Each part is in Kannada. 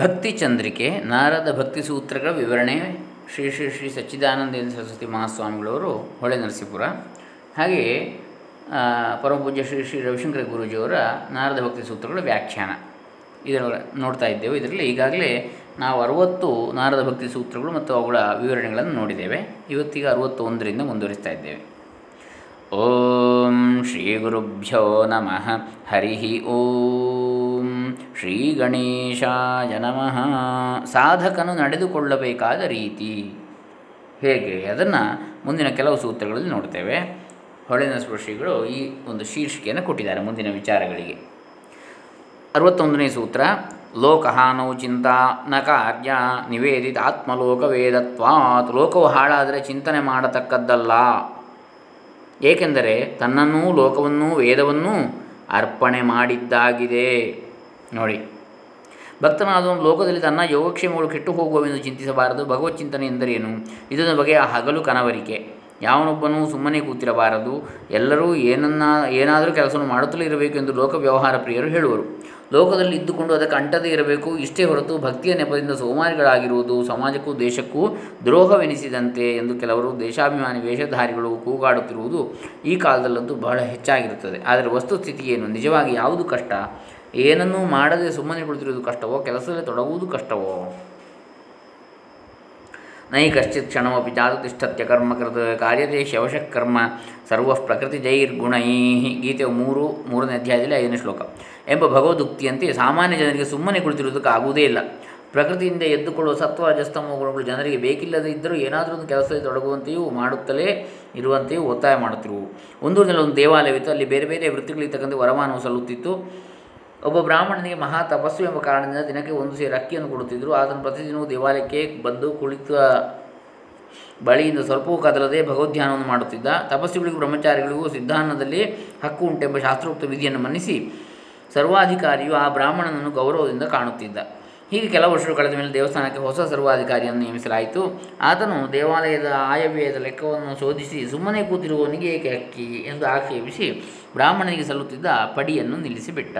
ಭಕ್ತಿ ಚಂದ್ರಿಕೆ, ನಾರದ ಭಕ್ತಿ ಸೂತ್ರಗಳ ವಿವರಣೆ, ಶ್ರೀ ಶ್ರೀ ಶ್ರೀ ಸಚ್ಚಿದಾನಂದೇಂದ್ರ ಸರಸ್ವತಿ ಮಹಾಸ್ವಾಮಿಗಳವರು ಹೊಳೆ ನರಸೀಪುರ. ಹಾಗೆಯೇ ಪರಮಪೂಜ್ಯ ಶ್ರೀ ಶ್ರೀ ರವಿಶಂಕರ ಗುರುಜಿಯವರ ನಾರದ ಭಕ್ತಿ ಸೂತ್ರಗಳ ವ್ಯಾಖ್ಯಾನ. ಇದರ ನೋಡ್ತಾ ಇದ್ದೇವೆ. ಇದರಲ್ಲಿ ಈಗಾಗಲೇ ನಾವು ಅರುವತ್ತು ನಾರದ ಭಕ್ತಿ ಸೂತ್ರಗಳು ಮತ್ತು ಅವುಗಳ ವಿವರಣೆಗಳನ್ನು ನೋಡಿದ್ದೇವೆ. ಇವತ್ತೀಗ ಅರುವತ್ತೊಂದರಿಂದ ಮುಂದುವರಿಸ್ತಾ ಇದ್ದೇವೆ. ಓಂ ಶ್ರೀ ಗುರುಭ್ಯೋ ನಮಃ. ಹರಿ ಓಂ. ಶ್ರೀ ಗಣೇಶಾಯ ನಮಃ. ಸಾಧಕನು ನಡೆದುಕೊಳ್ಳಬೇಕಾದ ರೀತಿ. ಹೇಗೆ? ಅದನ್ನು ಮುಂದಿನ ಕೆಲವು ಸೂತ್ರಗಳಲ್ಲಿ ನೋಡ್ತೇವೆ. ಹೊಳೆನ ಸ್ಪೃಶಿಗಳು ಈ ಒಂದು ಶೀರ್ಷಿಕೆಯನ್ನು ಕೊಟ್ಟಿದ್ದಾರೆ ಮುಂದಿನ ವಿಚಾರಗಳಿಗೆ. ಅರವತ್ತೊಂದನೇ ಸೂತ್ರ. ಲೋಕಹಾನೌ ಚಿಂತಾ ನ ಕಾರ್ಯ ನಿವೇದಿತ ಆತ್ಮಲೋಕ ವೇದತ್ವಾತ್ ಲೋಕವು ಹಾಳಾದರೆ ಚಿಂತನೆ ಮಾಡತಕ್ಕದ್ದಲ್ಲ. ಏಕೆಂದರೆ ತನ್ನನ್ನೂ ಲೋಕವನ್ನೂ ವೇದವನ್ನೂ ಅರ್ಪಣೆ ಮಾಡಿದ್ದಾಗಿದೆ. ನೋಡಿ. ಭಕ್ತನಾದವನು ಲೋಕದಲ್ಲಿ ತನ್ನ ಯೋಗಕ್ಷೇಮಗಳು ಕೆಟ್ಟು ಹೋಗುವವೆಂದು ಚಿಂತಿಸಬಾರದು. ಭಗವತ್ ಚಿಂತನೆ ಎಂದರೇನು ಇದೊಂದು ಬಗೆಯ ಹಗಲು ಕನವರಿಕೆ. ಯಾವನೊಬ್ಬನೂ ಸುಮ್ಮನೆ ಕೂತಿರಬಾರದು. ಎಲ್ಲರೂ ಏನನ್ನ, ಏನಾದರೂ ಕೆಲಸವನ್ನು ಮಾಡುತ್ತಲೇ ಇರಬೇಕು ಎಂದು ಲೋಕ ವ್ಯವಹಾರ ಪ್ರಿಯರು ಹೇಳುವರು. ಲೋಕದಲ್ಲಿ ಇದ್ದುಕೊಂಡು ಅದಕ್ಕೆ ಅಂಟದೇ ಇರಬೇಕು. ಇಷ್ಟೇ ಹೊರತು ಭಕ್ತಿಯ ನೆಪದಿಂದ ಸೋಮಾರಿಗಳಾಗಿರುವುದು ಸಮಾಜಕ್ಕೂ ದೇಶಕ್ಕೂ ದ್ರೋಹವೆನಿಸಿದಂತೆ ಎಂದು ಕೆಲವರು ದೇಶಾಭಿಮಾನಿ ವೇಷಧಾರಿಗಳು ಕೂಗಾಡುತ್ತಿರುವುದು ಈ ಕಾಲದಲ್ಲಂತೂ ಬಹಳ ಹೆಚ್ಚಾಗಿರುತ್ತದೆ. ಆದರೆ ವಸ್ತುಸ್ಥಿತಿ ಏನು? ನಿಜವಾಗಿ ಯಾವುದು ಕಷ್ಟ? ಏನನ್ನೂ ಮಾಡದೆ ಸುಮ್ಮನೆ ಕುಳಿತಿರುವುದು ಕಷ್ಟವೋ, ಕೆಲಸದಲ್ಲಿ ತೊಡಗುವುದು ಕಷ್ಟವೋ? ನೈ ಕಶ್ಚಿತ್ ಕ್ಷಣಮಪಿ ಜಾತುತಿಷ್ಠತ್ಯ ಕರ್ಮಕೃತ ಕಾರ್ಯತೆ ಶವಶಃ ಕರ್ಮ ಸರ್ವ ಪ್ರಕೃತಿ ಜೈರ್ಗುಣೈ ಗೀತೆ ಮೂರು, ಮೂರನೇ ಅಧ್ಯಾಯದಲ್ಲಿ ಐದನೇ ಶ್ಲೋಕ. ಎಂಬ ಭಗವದುಕ್ತಿಯಂತೆ ಸಾಮಾನ್ಯ ಜನರಿಗೆ ಸುಮ್ಮನೆ ಕುಳಿತಿರುವುದಕ್ಕೆ ಆಗುವುದೇ ಇಲ್ಲ. ಪ್ರಕೃತಿಯಿಂದ ಎದ್ದುಕೊಳ್ಳುವ ಸತ್ವ ಅಜಸ್ತಮ ಗುಣಗಳು ಜನರಿಗೆ ಬೇಕಿಲ್ಲದೇ ಇದ್ದರೂ ಏನಾದರೂ ಒಂದು ಕೆಲಸದಲ್ಲಿ ತೊಡಗುವಂತೆಯೂ ಮಾಡುತ್ತಲೇ ಇರುವಂತೆಯೂ ಒತ್ತಾಯ ಮಾಡುತ್ತಿರುವು. ಒಂದೂರಿನಲ್ಲಿ ಒಂದು ದೇವಾಲಯವಿತ್ತು. ಅಲ್ಲಿ ಬೇರೆ ಬೇರೆ ವೃತ್ತಿಗಳಿಗೆ ತಕ್ಕಂತೆ ವರಮಾನವು ಸಲ್ಲುತ್ತಿತ್ತು. ಒಬ್ಬ ಬ್ರಾಹ್ಮಣನಿಗೆ ಮಹಾ ತಪಸ್ಸು ಎಂಬ ಕಾರಣದಿಂದ ದಿನಕ್ಕೆ ಒಂದು ಸೇರು ಅಕ್ಕಿಯನ್ನು ಕೊಡುತ್ತಿದ್ದರು. ಆತನು ಪ್ರತಿದಿನವೂ ದೇವಾಲಯಕ್ಕೆ ಬಂದು ಕುಳಿತ ಬಳಿಯಿಂದ ಸ್ವಲ್ಪವೂ ಕದಲದೆ ಭಗವದ್ಧ್ಯಾನವನ್ನು ಮಾಡುತ್ತಿದ್ದ. ತಪಸ್ವಿಗಳಿಗೂ ಬ್ರಹ್ಮಚಾರಿಗಳಿಗೂ ಸಿದ್ಧಾಂತದಲ್ಲಿ ಹಕ್ಕು ಉಂಟೆಂಬ ಶಾಸ್ತ್ರೋಕ್ತ ವಿಧಿಯನ್ನು ಮನ್ನಿಸಿ ಸರ್ವಾಧಿಕಾರಿಯು ಆ ಬ್ರಾಹ್ಮಣನನ್ನು ಗೌರವದಿಂದ ಕಾಣುತ್ತಿದ್ದ. ಹೀಗೆ ಕೆಲವು ವರ್ಷಗಳು ಕಳೆದ ಮೇಲೆ ದೇವಸ್ಥಾನಕ್ಕೆ ಹೊಸ ಸರ್ವಾಧಿಕಾರಿಯನ್ನು ನೇಮಿಸಲಾಯಿತು. ಆತನು ದೇವಾಲಯದ ಆಯವ್ಯಯದ ಲೆಕ್ಕವನ್ನು ಶೋಧಿಸಿ ಸುಮ್ಮನೆ ಕೂತಿರುವವನಿಗೆ ಏಕೆ ಅಕ್ಕಿ ಎಂದು ಆಕ್ಷೇಪಿಸಿ ಬ್ರಾಹ್ಮಣನಿಗೆ ಸಲ್ಲುತ್ತಿದ್ದ ಪಡಿಯನ್ನು ನಿಲ್ಲಿಸಿಬಿಟ್ಟ.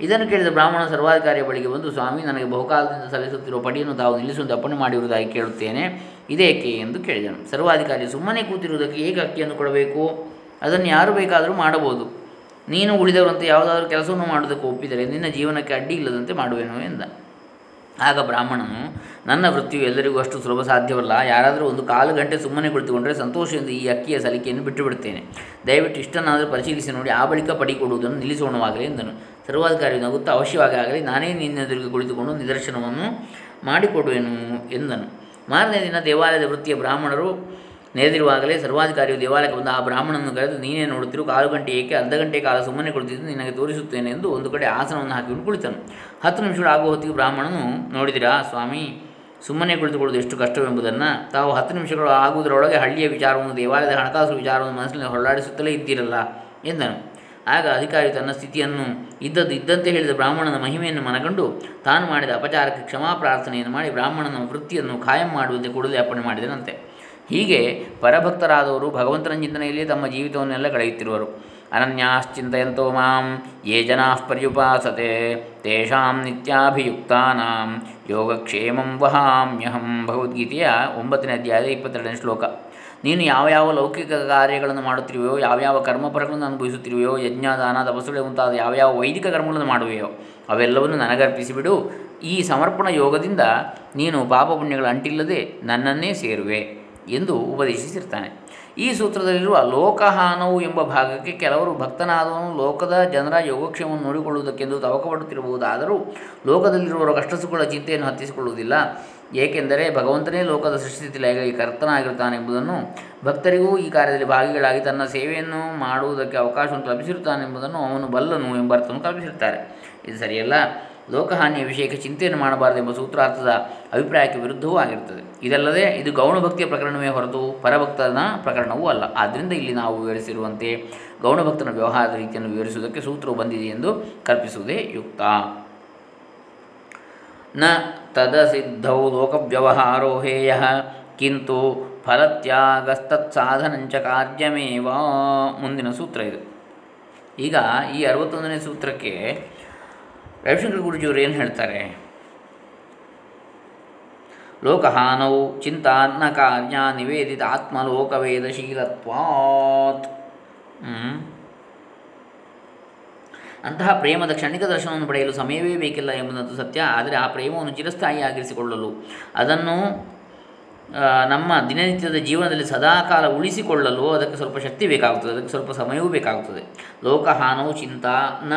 ಇದನ್ನು ಕೇಳಿದ ಬ್ರಾಹ್ಮಣ ಸರ್ವಾಧಿಕಾರಿಯ ಬಳಿಗೆ ಬಂದು, ಸ್ವಾಮಿ, ನನಗೆ ಬಹುಕಾಲದಿಂದ ಸಲ್ಲಿಸುತ್ತಿರುವ ಪಡಿಯನ್ನು ತಾವು ನಿಲ್ಲಿಸುವಂತೆ ಅಪ್ಪಣೆ ಮಾಡಿರುವುದಾಗಿ ಕೇಳುತ್ತೇನೆ. ಇದೇಕೆ? ಎಂದು ಕೇಳಿದನು. ಸರ್ವಾಧಿಕಾರಿ, ಸುಮ್ಮನೆ ಕೂತಿರುವುದಕ್ಕೆ ಏಕೆ ಅಕ್ಕಿಯನ್ನು ಕೊಡಬೇಕು? ಅದನ್ನು ಯಾರು ಬೇಕಾದರೂ ಮಾಡಬಹುದು. ನೀನು ಉಳಿದವರಂತೆ ಯಾವುದಾದ್ರೂ ಕೆಲಸವನ್ನು ಮಾಡುವುದಕ್ಕೆ ಒಪ್ಪಿದರೆ ನಿನ್ನ ಜೀವನಕ್ಕೆ ಅಡ್ಡಿ ಇಲ್ಲದಂತೆ ಮಾಡುವೆನು ಎಂದ. ಆಗ ಬ್ರಾಹ್ಮಣನು, ನನ್ನ ವೃತ್ತಿಯು ಎಲ್ಲರಿಗೂ ಅಷ್ಟು ಸುಲಭ ಸಾಧ್ಯವಲ್ಲ, ಯಾರಾದರೂ ಒಂದು ಕಾಲು ಗಂಟೆ ಸುಮ್ಮನೆ ಕುಳಿತುಕೊಂಡರೆ ಸಂತೋಷದಿಂದ ಈ ಅಕ್ಕಿಯ ಸಲಿಕೆಯನ್ನು ಬಿಟ್ಟು ಬಿಡುತ್ತೇನೆ ದಯವಿಟ್ಟು ಇಷ್ಟನ್ನಾದರೂ ಪರಿಶೀಲಿಸಿ ನೋಡಿ, ಆ ಬಳಿಕ ಪಡಿಕೊಡುವುದನ್ನು ನಿಲ್ಲಿಸೋಣವಾಗಲಿ ಎಂದನು. ಸರ್ವಾಧಿಕಾರಿ ನಗುತ್ತಾ ಅವಶ್ಯವಾಗಿ ಆಗಲಿ, ನಾನೇ ನಿನ್ನೆದುರಿಗೆ ಕುಳಿತುಕೊಂಡು ನಿದರ್ಶನವನ್ನು ಮಾಡಿಕೊಡುವೆನು ಎಂದನು. ಮಾರನೇ ದಿನ ದೇವಾಲಯದ ವೃತ್ತಿಯ ಬ್ರಾಹ್ಮಣರು ನೆರೆದಿರುವಾಗಲೇ ಸರ್ವಾಧಿಕಾರಿಯು ದೇವಾಲಯಕ್ಕೆ ಬಂದ ಆ ಬ್ರಾಹ್ಮಣನನ್ನು ಕರೆದು, ನೀನೇ ನೋಡುತ್ತಿರು, ಕಾಲು ಗಂಟೆ ಏಕೆ, ಅರ್ಧ ಗಂಟೆ ಕಾಲ ಸುಮ್ಮನೆ ಕುಳಿತಿದ್ದು, ನಿನಗೆ ತೋರಿಸುತ್ತೇನೆ ಎಂದು ಒಂದು ಕಡೆ ಆಸನವನ್ನು ಹಾಕಿಕೊಂಡು ಕುಳಿತನು ಹತ್ತು ನಿಮಿಷಗಳು ಆಗುವ ಹೊತ್ತಿಗೆ ಬ್ರಾಹ್ಮಣನು, ನೋಡಿದಿರಾ ಸ್ವಾಮಿ, ಸುಮ್ಮನೆ ಕುಳಿತುಕೊಳ್ಳುವುದು ಎಷ್ಟು ಕಷ್ಟವೆಂಬುದನ್ನು? ತಾವು ಹತ್ತು ನಿಮಿಷಗಳು ಆಗುವುದರೊಳಗೆ ಹಳ್ಳಿಯ ವಿಚಾರವನ್ನು, ದೇವಾಲಯದ ಹಣಕಾಸು ವಿಚಾರವನ್ನು ಮನಸ್ಸಿನಲ್ಲಿ ಹೊರಲಾಡಿಸುತ್ತಲೇ ಇದ್ದೀರಲ್ಲ ಎಂದನು. ಆಗ ಅಧಿಕಾರಿ ತನ್ನ ಸ್ಥಿತಿಯನ್ನು ಇದ್ದದ್ದು ಇದ್ದಂತೆ ಹೇಳಿದ ಬ್ರಾಹ್ಮಣನ ಮಹಿಮೆಯನ್ನು ಮನಗಂಡು, ತಾನು ಮಾಡಿದ ಅಪಚಾರಕ್ಕೆ ಕ್ಷಮಾ ಪ್ರಾರ್ಥನೆಯನ್ನು ಮಾಡಿ, ಬ್ರಾಹ್ಮಣನ ವೃತ್ತಿಯನ್ನು ಖಾಯಂ ಮಾಡುವಂತೆ ಕೂಡಲೇ ಅಪ್ಪಣೆ ಮಾಡಿದನಂತೆ. ಪರಭಕ್ತರಾದವರು ಭಗವಂತನ ಚಿಂತನೆಯಲ್ಲಿ ತಮ್ಮ ಜೀವಿತವನ್ನೆಲ್ಲ ಕಳೆಯುತ್ತಿರುವರು. ಅನನ್ಯಾಶ್ಚಿಂತೆಯಂತೋ ಮಾಂ, ಯೇ ಜನಾ ಪರ್ಯುಪಾಸತೆ, ತೇಷಾಂ ನಿತ್ಯಾಭಿಯುಕ್ತಾನಾಂ, ಯೋಗಕ್ಷೇಮಂ ವಹಾಮ್ಯಹಂ. ಭಗವದ್ಗೀತೆಯ ಒಂಬತ್ತನೇ ಅಧ್ಯಾಯದ ಇಪ್ಪತ್ತೆರಡನೇ ಶ್ಲೋಕ. ನೀನು ಯಾವ ಯಾವ ಲೌಕಿಕ ಕಾರ್ಯಗಳನ್ನು ಮಾಡುತ್ತಿರುವೆಯೋ ಯಾವ್ಯಾವ ಕರ್ಮಫಲಗಳನ್ನು ಅನುಭವಿಸುತ್ತಿರುವೆಯೋ ಯಜ್ಞ ದಾನ ತಪಸ್ಸುಳೆ ಮುಂತಾದ ಯಾವ ವೈದಿಕ ಕರ್ಮಗಳನ್ನು ಮಾಡುವೆಯೋ, ಅವೆಲ್ಲವನ್ನು ನನಗರ್ಪಿಸಿಬಿಡು. ಈ ಸಮರ್ಪಣ ಯೋಗದಿಂದ ನೀನು ಪಾಪ ಪುಣ್ಯಗಳ ಅಂಟಿಲ್ಲದೆ ನನ್ನನ್ನೇ ಸೇರುವೆ. ಎಂದು ಉಪದೇಶಿಸಿರ್ತಾನೆ. ಈ ಸೂತ್ರದಲ್ಲಿರುವ ಲೋಕಹಾನವು ಎಂಬ ಭಾಗಕ್ಕೆ ಕೆಲವರು ಭಕ್ತನಾದವನು ಲೋಕದ ಜನರ ಯೋಗಕ್ಷೇಮವನ್ನು ನೋಡಿಕೊಳ್ಳುವುದಕ್ಕೆಂದು ತವಕಪಡುತ್ತಿರಬಹುದಾದರೂ ಲೋಕದಲ್ಲಿರುವವರ ಕಷ್ಟ ಸುಖಗಳ ಚಿಂತೆಯನ್ನು ಹತ್ತಿಸಿಕೊಳ್ಳುವುದಿಲ್ಲ. ಏಕೆಂದರೆ ಭಗವಂತನೇ ಲೋಕದ ಸೃಷ್ಟಿಸ್ಥಿತಿ ಲಯಗಾಗಿ ಕರ್ತನಾಗಿರುತ್ತಾನೆ ಎಂಬುದನ್ನು ಭಕ್ತರಿಗೂ ಈ ಕಾರ್ಯದಲ್ಲಿ ಭಾಗಿಗಳಾಗಿ ತನ್ನ ಸೇವೆಯನ್ನು ಮಾಡುವುದಕ್ಕೆ ಅವಕಾಶವನ್ನು ಕಲ್ಪಿಸಿರುತ್ತಾನೆ ಎಂಬುದನ್ನು ಅವನು ಬಲ್ಲನು ಎಂಬ ಅರ್ಥವನ್ನು ಇದು ಸರಿಯಲ್ಲ. ಲೋಕಹಾನಿಯ ವಿಷಯಕ್ಕೆ ಚಿಂತೆಯನ್ನು ಮಾಡಬಾರದು ಎಂಬ ಸೂತ್ರಾರ್ಥದ ಅಭಿಪ್ರಾಯಕ್ಕೆ ವಿರುದ್ಧವೂ ಆಗಿರುತ್ತದೆ ಇದಲ್ಲದೆ ಇದು ಗೌಣಭಕ್ತಿಯ ಪ್ರಕರಣವೇ ಹೊರತು ಪರಭಕ್ತನ ಪ್ರಕರಣವೂ ಅಲ್ಲ. ಆದ್ದರಿಂದ ಇಲ್ಲಿ ನಾವು ವಿವರಿಸಿರುವಂತೆ ಗೌಣಭಕ್ತನ ವ್ಯವಹಾರದ ರೀತಿಯನ್ನು ವಿವರಿಸುವುದಕ್ಕೆ ಸೂತ್ರವು ಬಂದಿದೆ ಎಂದು ಕಲ್ಪಿಸುವುದೇ ಯುಕ್ತ. ನ ತದಸಿದ್ಧೌ ಲೋಕವ್ಯವಹಾರೋ ಹೇಯ, ಕಿಂತು ಫಲತ್ಯಾಗಸ್ತತ್ಸಾಧನಂಚ ಕಾರ್ಯಮೇವ. ಮುಂದಿನ ಸೂತ್ರ ಇದು. ಈಗ ಈ ಅರವತ್ತೊಂದನೇ ಸೂತ್ರಕ್ಕೆ ರವಿಶಂಕರ ಗುರುಜಿಯವರು ಏನು ಹೇಳ್ತಾರೆ? ಲೋಕಹಾನೌ ಚಿಂತಾನ್ನ ಕಾರ್ಯ ನಿವೇದಿತ ಆತ್ಮಲೋಕವೇದಶೀಲತ್ವಾತ್. ಲೋಕವೇದಶೀಲತ್ವಾತ್ ಅಂತಹ ಪ್ರೇಮದ ಕ್ಷಣಿಕ ದರ್ಶನವನ್ನು ಪಡೆಯಲು ಸಮಯವೇ ಬೇಕಿಲ್ಲ ಎಂಬುದಂತೂ ಸತ್ಯ. ಆದರೆ ಆ ಪ್ರೇಮವನ್ನು ಚಿರಸ್ಥಾಯಿಯಾಗಿರಿಸಿಕೊಳ್ಳಲು ಅದನ್ನು ನಮ್ಮ ದಿನನಿತ್ಯದ ಜೀವನದಲ್ಲಿ ಸದಾಕಾಲ ಉಳಿಸಿಕೊಳ್ಳಲು ಅದಕ್ಕೆ ಸ್ವಲ್ಪ ಶಕ್ತಿ ಬೇಕಾಗುತ್ತದೆ. ಅದಕ್ಕೆ ಸ್ವಲ್ಪ ಸಮಯವೂ ಬೇಕಾಗುತ್ತದೆ. ಲೋಕಹಾನವು ಚಿಂತಾ ನ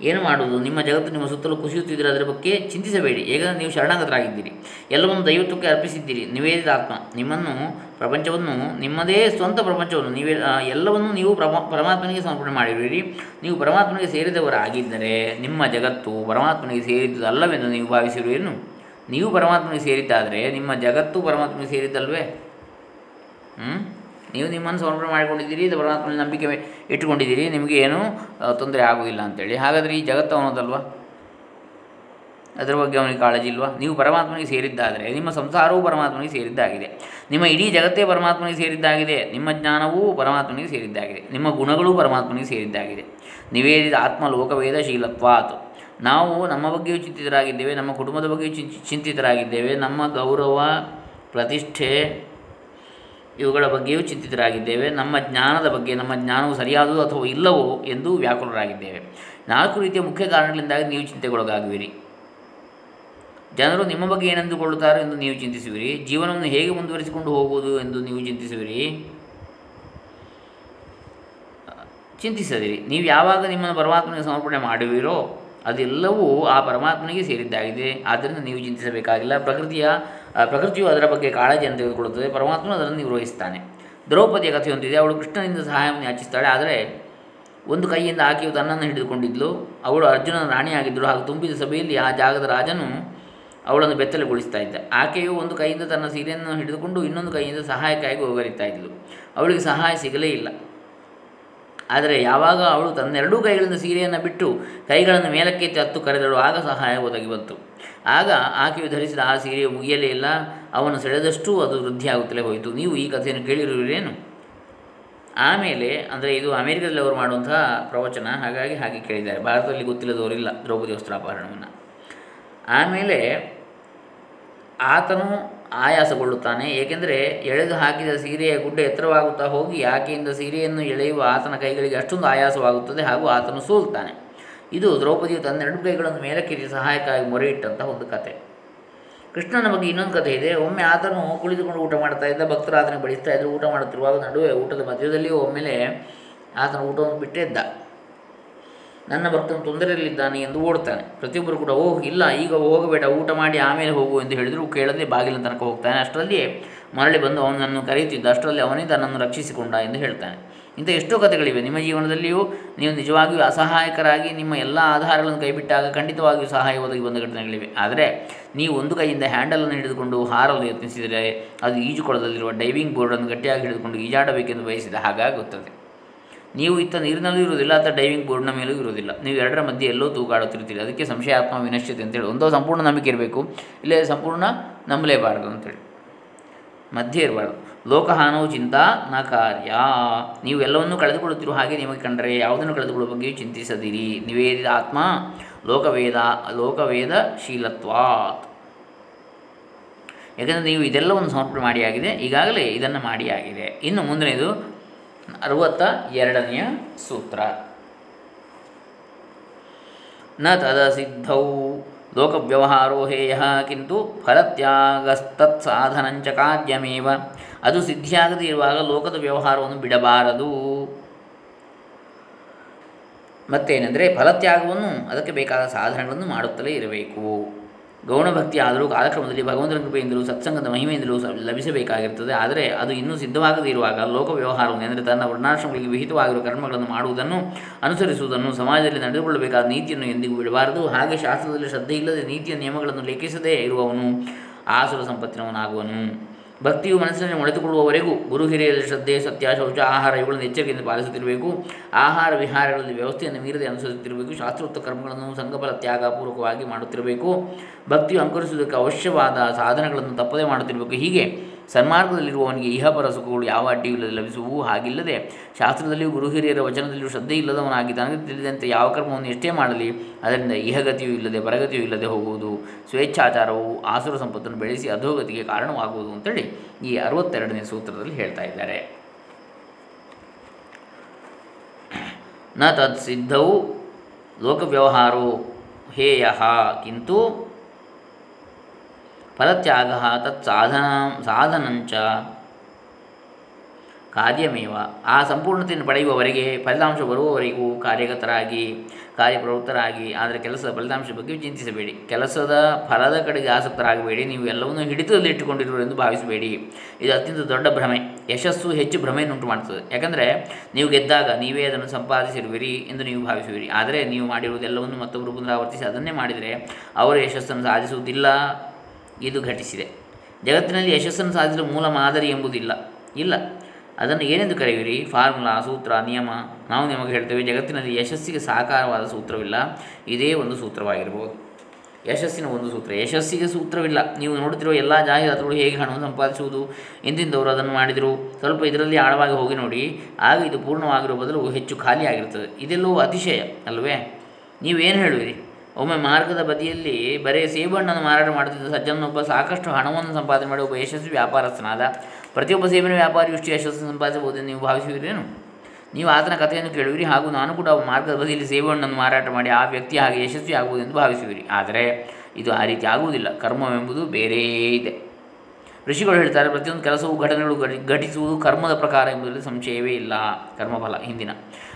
ಏನು ಮಾಡುವುದು? ನಿಮ್ಮ ಜಗತ್ತು ನಿಮ್ಮ ಸುತ್ತಲೂ ಕುಸಿಯುತ್ತಿದ್ದರೆ ಅದರ ಬಗ್ಗೆ ಚಿಂತಿಸಬೇಡಿ. ಏಕೆಂದರೆ ನೀವು ಶರಣಾಗತರಾಗಿದ್ದೀರಿ. ಎಲ್ಲವನ್ನು ದೈವತ್ವಕ್ಕೆ ಅರ್ಪಿಸಿದ್ದೀರಿ. ನಿವೇದಿತ ಆತ್ಮ. ನಿಮ್ಮನ್ನು, ಪ್ರಪಂಚವನ್ನು, ನಿಮ್ಮದೇ ಸ್ವಂತ ಪ್ರಪಂಚವನ್ನು, ನೀವೇ ಎಲ್ಲವನ್ನು ನೀವು ಪ್ರಮ ಪರಮಾತ್ಮನಿಗೆ ಸಮರ್ಪಣೆ ಮಾಡಿರುವಿರಿ. ನೀವು ಪರಮಾತ್ಮನಿಗೆ ಸೇರಿದವರಾಗಿದ್ದರೆ ನಿಮ್ಮ ಜಗತ್ತು ಪರಮಾತ್ಮನಿಗೆ ಸೇರಿದ್ದಲ್ಲವೆಂದು ನೀವು ಭಾವಿಸಿರುವೇನು ನೀವು ಪರಮಾತ್ಮನಿಗೆ ಸೇರಿದ್ದಾದರೆ ನಿಮ್ಮ ಜಗತ್ತು ಪರಮಾತ್ಮನಿಗೆ ಸೇರಿದ್ದಲ್ವೇ? ಹ್ಞೂ ನೀವು ನಿಮ್ಮನ್ನು ಸಮರ್ಪಣೆ ಮಾಡಿಕೊಂಡಿದ್ದೀರಿ, ಇದು ಪರಮಾತ್ಮನ ನಂಬಿಕೆ ಇಟ್ಟುಕೊಂಡಿದ್ದೀರಿ, ನಿಮಗೆ ಏನೂ ತೊಂದರೆ ಆಗುವುದಿಲ್ಲ ಅಂತೇಳಿ. ಹಾಗಾದರೆ ಈ ಜಗತ್ತು ಅವನದಲ್ವ? ಅದರ ಬಗ್ಗೆ ಅವನಿಗೆ ಕಾಳಜಿ ಇಲ್ವಾ? ನೀವು ಪರಮಾತ್ಮನಿಗೆ ಸೇರಿದ್ದಾದರೆ, ನಿಮ್ಮ ಸಂಸಾರವೂ ಪರಮಾತ್ಮನಿಗೆ ಸೇರಿದ್ದಾಗಿದೆ. ನಿಮ್ಮ ಇಡೀ ಜಗತ್ತೇ ಪರಮಾತ್ಮನಿಗೆ ಸೇರಿದ್ದಾಗಿದೆ. ನಿಮ್ಮ ಜ್ಞಾನವೂ ಪರಮಾತ್ಮನಿಗೆ ಸೇರಿದ್ದಾಗಿದೆ. ನಿಮ್ಮ ಗುಣಗಳೂ ಪರಮಾತ್ಮನಿಗೆ ಸೇರಿದ್ದಾಗಿದೆ. ನಿವೇದಿತ ಆತ್ಮ ಲೋಕವೇದ ಶೀಲತ್ವಾತ್. ನಾವು ನಮ್ಮ ಬಗ್ಗೆಯೂ ಚಿಂತಿತರಾಗಿದ್ದೇವೆ, ನಮ್ಮ ಕುಟುಂಬದ ಬಗ್ಗೆಯೂ ಚಿಂತಿತರಾಗಿದ್ದೇವೆ. ನಮ್ಮ ಗೌರವ, ಪ್ರತಿಷ್ಠೆ ಇವುಗಳ ಬಗ್ಗೆಯೂ ಚಿಂತಿತರಾಗಿದ್ದೇವೆ. ನಮ್ಮ ಜ್ಞಾನದ ಬಗ್ಗೆ, ನಮ್ಮ ಜ್ಞಾನವು ಸರಿಯಾದವು ಅಥವಾ ಇಲ್ಲವೋ ಎಂದು ವ್ಯಾಕುಲರಾಗಿದ್ದೇವೆ. ನಾಲ್ಕು ರೀತಿಯ ಮುಖ್ಯ ಕಾರಣಗಳಿಂದಾಗಿ ನೀವು ಚಿಂತೆಗೊಳಗಾಗುವಿರಿ. ಜನರು ನಿಮ್ಮ ಬಗ್ಗೆ ಏನೆಂದುಕೊಳ್ಳುತ್ತಾರೆ ಎಂದು ನೀವು ಚಿಂತಿಸುವಿರಿ. ಜೀವನವನ್ನು ಹೇಗೆ ಮುಂದುವರಿಸಿಕೊಂಡು ಹೋಗುವುದು ಎಂದು ನೀವು ಚಿಂತಿಸುವಿರಿ. ಚಿಂತಿಸದಿರಿ. ನೀವು ಯಾವಾಗ ನಿಮ್ಮನ್ನು ಪರಮಾತ್ಮನಿಗೆ ಸಮರ್ಪಣೆ ಮಾಡುವಿರೋ ಅದೆಲ್ಲವೂ ಆ ಪರಮಾತ್ಮನಿಗೆ ಸೇರಿದ್ದಾಗಿದೆ. ಆದ್ದರಿಂದ ನೀವು ಚಿಂತಿಸಬೇಕಾಗಿಲ್ಲ. ಪ್ರಕೃತಿಯ ಪ್ರಕೃತಿಯು ಅದರ ಬಗ್ಗೆ ಕಾಳಜಿಯನ್ನು ತೆಗೆದುಕೊಳ್ಳುತ್ತದೆ ಪರಮಾತ್ಮನು ಅದನ್ನು ನಿರ್ವಹಿಸ್ತಾನೆ ದ್ರೌಪದಿಯ ಕಥೆಯೊಂದಿದೆ. ಅವಳು ಕೃಷ್ಣನಿಂದ ಸಹಾಯವನ್ನು ಯಾಚಿಸ್ತಾಳೆ. ಆದರೆ ಒಂದು ಕೈಯಿಂದ ಆಕೆಯು ತನ್ನನ್ನು ಹಿಡಿದುಕೊಂಡಿದ್ಲು. ಅವಳು ಅರ್ಜುನನ ರಾಣಿಯಾಗಿದ್ದರು ಹಾಗೂ ತುಂಬಿದ ಸಭೆಯಲ್ಲಿ ಆ ಜಾಗದ ರಾಜನು ಅವಳನ್ನು ಬೆತ್ತಲೆಗೊಳಿಸ್ತಾ ಇದ್ದ. ಆಕೆಯು ಒಂದು ಕೈಯಿಂದ ತನ್ನ ಸೀರೆಯನ್ನು ಹಿಡಿದುಕೊಂಡು ಇನ್ನೊಂದು ಕೈಯಿಂದ ಸಹಾಯಕ್ಕಾಗಿ ಹೋಗರಿತಾ ಇದ್ಲು. ಅವಳಿಗೆ ಸಹಾಯ ಸಿಗಲೇ ಇಲ್ಲ. ಆದರೆ ಯಾವಾಗ ಅವಳು ತನ್ನೆರಡೂ ಕೈಗಳಿಂದ ಸೀರೆಯನ್ನು ಬಿಟ್ಟು ಕೈಗಳನ್ನು ಮೇಲಕ್ಕೆತ್ತಿ ಹತ್ತು ಕರೆದಳು, ಆಗ ಸಹಾಯ ಒದಗಿ ಬಂತು. ಆಗ ಆಕೆಯು ಧರಿಸಿದ ಆ ಸೀರೆಯು ಮುಗಿಯಲೇ ಇಲ್ಲ. ಅವನು ಸೆಳೆದಷ್ಟೂ ಅದು ವೃದ್ಧಿಯಾಗುತ್ತಲೇ ಹೋಯಿತು. ನೀವು ಈ ಕಥೆಯನ್ನು ಕೇಳಿರುವಿರೇನು? ಆಮೇಲೆ, ಅಂದರೆ ಇದು ಅಮೇರಿಕದಲ್ಲಿ ಅವರು ಮಾಡುವಂತಹ ಪ್ರವಚನ, ಹಾಗಾಗಿ ಹಾಗೆ ಕೇಳಿದ್ದಾರೆ. ಭಾರತದಲ್ಲಿ ಗೊತ್ತಿಲ್ಲದವರಿಲ್ಲ ದ್ರೌಪದಿ ವಸ್ತ್ರಾಪಹರಣವನ್ನು. ಆಮೇಲೆ ಆತನು ಆಯಾಸಗೊಳ್ಳುತ್ತಾನೆ. ಏಕೆಂದರೆ ಎಳೆದು ಹಾಕಿದ ಸೀರೆಯ ಗುಡ್ಡ ಎತ್ತರವಾಗುತ್ತಾ ಹೋಗಿ ಆಕೆಯಿಂದ ಸೀರೆಯನ್ನು ಎಳೆಯುವ ಆತನ ಕೈಗಳಿಗೆ ಅಷ್ಟೊಂದು ಆಯಾಸವಾಗುತ್ತದೆ ಹಾಗೂ ಆತನು ಸೋಲ್ತಾನೆ ಇದು ದ್ರೌಪದಿಯು ತನ್ನೆರಡು ಕೈಗಳನ್ನು ಮೇಲಕ್ಕೆತ್ತಿ ಸಹಾಯಕ್ಕಾಗಿ ಮೊರೆ ಇಟ್ಟಂತಹ ಒಂದು ಕತೆ. ಕೃಷ್ಣನ ಬಗ್ಗೆ ಇನ್ನೊಂದು ಕಥೆ ಇದೆ. ಒಮ್ಮೆ ಆತನು ಕುಳಿತುಕೊಂಡು ಊಟ ಮಾಡ್ತಾ ಇದ್ದ, ಭಕ್ತರು ಆತನಿಗೆ ಬಡಿಸ್ತಾ ಇದ್ದರು ಊಟ ಮಾಡುತ್ತಿರುವಾಗ ನಡುವೆ ಊಟದ ಮಧ್ಯದಲ್ಲಿಯೂ ಒಮ್ಮೆಲೆ ಆತನ ಊಟವನ್ನು ಬಿಟ್ಟಿದ್ದ ನನ್ನ ಭಕ್ತನು ತೊಂದರೆಯಲ್ಲಿದ್ದಾನೆ ಎಂದು ಓಡ್ತಾನೆ ಪ್ರತಿಯೊಬ್ಬರು ಕೂಡ, ಓಹ್, ಇಲ್ಲ, ಈಗ ಹೋಗಬೇಡ, ಊಟ ಮಾಡಿ ಆಮೇಲೆ ಹೋಗು ಎಂದು ಹೇಳಿದರೂ ಕೇಳದೆ ಬಾಗಿಲಿನ ತನಕ ಹೋಗ್ತಾನೆ. ಅಷ್ಟರಲ್ಲಿಯೇ ಮರಳಿ ಬಂದು ಅವನನ್ನು ಕರೆಯುತ್ತಿದ್ದ, ಅಷ್ಟರಲ್ಲಿ ಅವನೇ ತನ್ನನ್ನು ರಕ್ಷಿಸಿಕೊಂಡ ಎಂದು ಹೇಳ್ತಾನೆ. ಇಂಥ ಎಷ್ಟೋ ಕಥೆಗಳಿವೆ. ನಿಮ್ಮ ಜೀವನದಲ್ಲಿಯೂ ನೀವು ನಿಜವಾಗಿಯೂ ಅಸಹಾಯಕರಾಗಿ ನಿಮ್ಮ ಎಲ್ಲ ಆಧಾರಗಳನ್ನು ಕೈಬಿಟ್ಟಾಗ ಖಂಡಿತವಾಗಿಯೂ ಸಹಾಯ ಒದಗಿ ಬಂದ ಘಟನೆಗಳಿವೆ. ಆದರೆ ನೀವು ಒಂದು ಕೈಯಿಂದ ಹ್ಯಾಂಡಲನ್ನು ಹಿಡಿದುಕೊಂಡು ಹಾರಲು ಯತ್ನಿಸಿದರೆ ಅದು ಈಜುಕೊಳದಲ್ಲಿರುವ ಡೈವಿಂಗ್ ಬೋರ್ಡನ್ನು ಗಟ್ಟಿಯಾಗಿ ಹಿಡಿದುಕೊಂಡು ಈಜಾಡಬೇಕೆಂದು ಬಯಸಿದ ಹಾಗಾಗುತ್ತದೆ ನೀವು ಇತ್ತ ನೀರಿನಲ್ಲೂ ಇರುವುದಿಲ್ಲ ಅಥವಾ ಡೈವಿಂಗ್ ಬೋರ್ಡ್ನ ಮೇಲೂ ಇರುವುದಿಲ್ಲ. ನೀವು ಎರಡರ ಮಧ್ಯೆ ಎಲ್ಲೋ ತೂಗಾಡುತ್ತಿರ್ತೀರಿ ಅದಕ್ಕೆ ಸಂಶಯ ಆತ್ಮ ವಿನಶ್ಯತೆ ಅಂತೇಳಿ ಒಂದೋ ಸಂಪೂರ್ಣ ನಂಬಿಕೆ ಇರಬೇಕು. ಇಲ್ಲೇ ಸಂಪೂರ್ಣ ನಂಬಲೇಬಾರದು ಅಂತೇಳಿ ಮಧ್ಯೆ ಇರಬಾರ್ದು. ಲೋಕಹಾನವು ಚಿಂತಾ ನ ಕಾರ್ಯ. ನೀವು ಎಲ್ಲವನ್ನೂ ಕಳೆದುಕೊಳ್ಳುತ್ತಿರುವ ಹಾಗೆ ನಿಮಗೆ ಕಂಡರೆ ಯಾವುದನ್ನು ಕಳೆದುಕೊಳ್ಳುವ ಬಗ್ಗೆಯೂ ಚಿಂತಿಸದಿರಿ. ನಿವೇದಿತ ಆತ್ಮ ಲೋಕವೇದ ಲೋಕವೇದ ಶೀಲತ್ವಾತ್ ಯಾಕಂದರೆ ನೀವು ಇದೆಲ್ಲವನ್ನು ಸಮರ್ಪಣೆ ಮಾಡಿ ಆಗಿದೆ. ಈಗಾಗಲೇ ಇದನ್ನು ಮಾಡಿ ಆಗಿದೆ. ಇನ್ನು ಮುಂದಿನದು ಅರವತ್ತ ಎರಡನೆಯ ಸೂತ್ರ. ನ ತದಸಿದ್ಧೌ ಲೋಕವ್ಯವಹಾರೋ ಹೇಯ, ಕಿಂತು ಫಲತ್ಯಾಗಸ್ತತ್ ಸಾಧನಂಚ ಕಾರ್ಯಮೇವ. ಅದು ಸಿದ್ಧಿಯಾಗದೇ ಇರುವಾಗ ಲೋಕದ ವ್ಯವಹಾರವನ್ನು ಬಿಡಬಾರದು. ಮತ್ತೇನೆಂದರೆ, ಫಲತ್ಯಾಗವನ್ನು, ಅದಕ್ಕೆ ಬೇಕಾದ ಸಾಧನಗಳನ್ನು ಮಾಡುತ್ತಲೇ ಇರಬೇಕು. ಗೌಣಭಕ್ತಿ ಆದರೂ ಕಾಲಕ್ರಮದಲ್ಲಿ ಭಗವಂತನ ಕೃಪೆಯಿಂದಲೂ ಸತ್ಸಂಗದ ಮಹಿಮೆಯಿಂದಲೂ ಲಭಿಸಬೇಕಾಗಿರುತ್ತದೆ ಆದರೆ ಅದು ಇನ್ನೂ ಸಿದ್ಧವಾಗದೇ ಇರುವಾಗ ಲೋಕ ವ್ಯವಹಾರವನ್ನು ಅಂದರೆ ತನ್ನ ವರ್ಣಾಶ್ರಮಗಳಿಗೆ ವಿಹಿತವಾಗಿರುವ ಕರ್ಮಗಳನ್ನು ಮಾಡುವುದನ್ನು ಅನುಸರಿಸುವುದನ್ನು ಸಮಾಜದಲ್ಲಿ ನಡೆದುಕೊಳ್ಳಬೇಕಾದ ನೀತಿಯನ್ನು ಎಂದಿಗೂ ಬಿಡಬಾರದು. ಹಾಗೆ ಶಾಸ್ತ್ರದಲ್ಲಿ ಶ್ರದ್ಧೆ ಇಲ್ಲದೆ ನೀತಿಯ ನಿಯಮಗಳನ್ನು ಲೆಕ್ಕಿಸದೇ ಇರುವವನು ಆಸುರ ಸಂಪತ್ತಿನವನಾಗುವನು. ಭಕ್ತಿಯು ಮನಸ್ಸಿನಲ್ಲಿ ಮೊಳೆತುಕೊಳ್ಳುವವರೆಗೂ ಗುರು ಹಿರಿಯರಲ್ಲಿ ಶ್ರದ್ಧೆ, ಸತ್ಯ, ಶೌಚ, ಆಹಾರ ಇವುಗಳನ್ನು ಎಚ್ಚರಿಕೆಯಿಂದ ಪಾಲಿಸುತ್ತಿರಬೇಕು. ಆಹಾರ ವಿಹಾರಗಳಲ್ಲಿ ವ್ಯವಸ್ಥೆಯನ್ನು ಮೀರದೆ ಅನುಸರಿಸುತ್ತಿರಬೇಕು. ಶಾಸ್ತ್ರೋಕ್ತ ಕರ್ಮಗಳನ್ನು ಸಂಘಫಲ ತ್ಯಾಗಪೂರ್ವಕವಾಗಿ ಮಾಡುತ್ತಿರಬೇಕು. ಭಕ್ತಿಯು ಅಂಕುರಿಸುವುದಕ್ಕೆ ಅವಶ್ಯವಾದ ಸಾಧನಗಳನ್ನು ತಪ್ಪದೇ ಮಾಡುತ್ತಿರಬೇಕು. ಹೀಗೆ ಸನ್ಮಾರ್ಗದಲ್ಲಿರುವವನಿಗೆ ಇಹಪರ ಸುಖಗಳು ಯಾವ ಅಡ್ಡಿಯೂ ಇಲ್ಲದೆ ಲಭಿಸುವು ಹಾಗಿಲ್ಲದೆ ಶಾಸ್ತ್ರದಲ್ಲಿಯೂ ಗುರು ಹಿರಿಯರ ವಚನದಲ್ಲಿಯೂ ಶ್ರದ್ಧೆ ಇಲ್ಲದವನಾಗಿ ತನಗೆ ತಿಳಿದಂತೆ ಯಾವ ಕರ್ಮವನ್ನು ಎಷ್ಟೇ ಮಾಡಲಿ ಅದರಿಂದ ಇಹಗತಿಯೂ ಇಲ್ಲದೆ ಪರಗತಿಯೂ ಇಲ್ಲದೆ ಹೋಗುವುದು. ಸ್ವೇಚ್ಛಾಚಾರವು ಆಸುರ ಸಂಪತ್ತನ್ನು ಬೆಳೆಸಿ ಅಧೋಗತಿಗೆ ಕಾರಣವಾಗುವುದು ಅಂತೇಳಿ ಈ ಅರವತ್ತೆರಡನೇ ಸೂತ್ರದಲ್ಲಿ ಹೇಳ್ತಾ ಇದ್ದಾರೆ. ನ ತತ್ಸಿದ್ಧೌ ಲೋಕವ್ಯವಹಾರೋ ಹೇಯ. ಕಿಂತು ಫಲತ್ಯಾಗ ತತ್ ಸಾಧನ, ಸಾಧನಂಚ. ಕಾರ್ಯಮೇವ. ಆ ಸಂಪೂರ್ಣತೆಯನ್ನು ಪಡೆಯುವವರೆಗೆ ಫಲಿತಾಂಶ ಬರುವವರೆಗೂ ಕಾರ್ಯಗತರಾಗಿ, ಕಾರ್ಯಪ್ರವೃತ್ತರಾಗಿ, ಆದರೆ ಕೆಲಸದ ಫಲಿತಾಂಶ ಬಗ್ಗೆ ಚಿಂತಿಸಬೇಡಿ. ಕೆಲಸದ ಫಲದ ಕಡೆಗೆ ಆಸಕ್ತರಾಗಬೇಡಿ. ನೀವು ಎಲ್ಲವನ್ನೂ ಹಿಡಿತದಲ್ಲಿ ಇಟ್ಟುಕೊಂಡಿರುವರೆಂದು ಭಾವಿಸಬೇಡಿ. ಇದು ಅತ್ಯಂತ ದೊಡ್ಡ ಭ್ರಮೆ. ಯಶಸ್ಸು ಹೆಚ್ಚು ಭ್ರಮೆಯನ್ನುಂಟು ಮಾಡುತ್ತದೆ. ಯಾಕಂದರೆ, ನೀವು ಗೆದ್ದಾಗ ನೀವೇ ಅದನ್ನು ಸಂಪಾದಿಸಿರುವಿರಿ ಎಂದು ನೀವು ಭಾವಿಸುವಿರಿ. ಆದರೆ, ನೀವು ಮಾಡಿರುವುದೆಲ್ಲವನ್ನು ಮತ್ತೊಬ್ಬರು ಪುನರಾವರ್ತಿಸಿ ಅದನ್ನೇ ಮಾಡಿದರೆ, ಅವರು ಯಶಸ್ಸನ್ನು ಸಾಧಿಸುವುದಿಲ್ಲ ಇದು ಘಟಿಸಿದೆ. ಜಗತ್ತಿನಲ್ಲಿ ಯಶಸ್ಸನ್ನು ಸಾಧಿಸಲು ಮೂಲ ಮಾದರಿ ಎಂಬುದಿಲ್ಲ. ಇಲ್ಲ. ಅದನ್ನು ಏನೆಂದು ಕರೆಯುವಿರಿ? ಫಾರ್ಮುಲಾ, ಸೂತ್ರ, ನಿಯಮ. ನಾವು ನಿಮಗೆ ಹೇಳ್ತೇವೆ, ಜಗತ್ತಿನಲ್ಲಿ ಯಶಸ್ಸಿಗೆ ಸಾಕಾರವಾದ ಸೂತ್ರವಿಲ್ಲ. ಇದೇ ಒಂದು ಸೂತ್ರವಾಗಿರಬಹುದು. ಯಶಸ್ಸಿನ ಒಂದು ಸೂತ್ರ. ಯಶಸ್ಸಿಗೆ ಸೂತ್ರವಿಲ್ಲ. ನೀವು ನೋಡುತ್ತಿರುವ ಎಲ್ಲ ಜಾಹೀರಾತುಗಳು ಹೇಗೆ ಹಣವನ್ನು ಸಂಪಾದಿಸುವುದು? ಇಂದಿಂದವರು ಅದನ್ನು ಮಾಡಿದರು? ಸ್ವಲ್ಪ ಇದರಲ್ಲಿ ಆಳವಾಗಿ ಹೋಗಿ ನೋಡಿ. ಆಗ ಇದು ಪೂರ್ಣವಾಗಿರುವ ಬದಲು ಹೆಚ್ಚು ಖಾಲಿಯಾಗಿರುತ್ತದೆ. ಇದೆಲ್ಲವೂ ಅತಿಶಯ, ಅಲ್ವೇ? ನೀವೇನು ಹೇಳುವಿರಿ? ಒಮ್ಮೆ ಮಾರ್ಗದ ಬದಿಯಲ್ಲಿ ಬರೀ ಸೇಬಣ್ಣನ್ನು ಮಾರಾಟ ಮಾಡುತ್ತಿದ್ದ ಸಜ್ಜನೊಬ್ಬ ಸಾಕಷ್ಟು ಹಣವನ್ನು ಸಂಪಾದನೆ ಮಾಡಿ ಒಬ್ಬ ಯಶಸ್ವಿ ವ್ಯಾಪಾರಸ್ಥನಾದ. ಪ್ರತಿಯೊಬ್ಬ ಸೇಬಿನ ವ್ಯಾಪಾರಿಯು ಇಷ್ಟು ಯಶಸ್ಸು ಸಂಪಾದಿಸಬಹುದೆಂದು ನೀವು ಭಾವಿಸುವಿರೇನು? ನೀವು ಆತನ ಕಥೆಯನ್ನು ಕೇಳುವಿರಿ ಹಾಗೂ ನಾನು ಕೂಡ ಮಾರ್ಗದ ಬದಿಯಲ್ಲಿ ಸೇಬಣ್ಣನ್ನು ಮಾರಾಟ ಮಾಡಿ ಆ ವ್ಯಕ್ತಿ ಹಾಗೆ ಯಶಸ್ವಿ ಆಗುವುದೆಂದು ಭಾವಿಸುವಿರಿ. ಆದರೆ ಇದು ಆ ರೀತಿ ಆಗುವುದಿಲ್ಲ. ಕರ್ಮವೆಂಬುದು ಬೇರೆಯೇ ಇದೆ. ಋಷಿಗಳು ಹೇಳ್ತಾರೆ, ಪ್ರತಿಯೊಂದು ಕೆಲಸವು ಘಟನೆಗಳು ಘಟಿ, ಘಟಿಸುವುದು ಕರ್ಮದ ಪ್ರಕಾರ ಎಂಬುದರಲ್ಲಿ ಸಂಶಯವೇ ಇಲ್ಲ, ಕರ್ಮಫಲ, ಹಿಂದಿನ.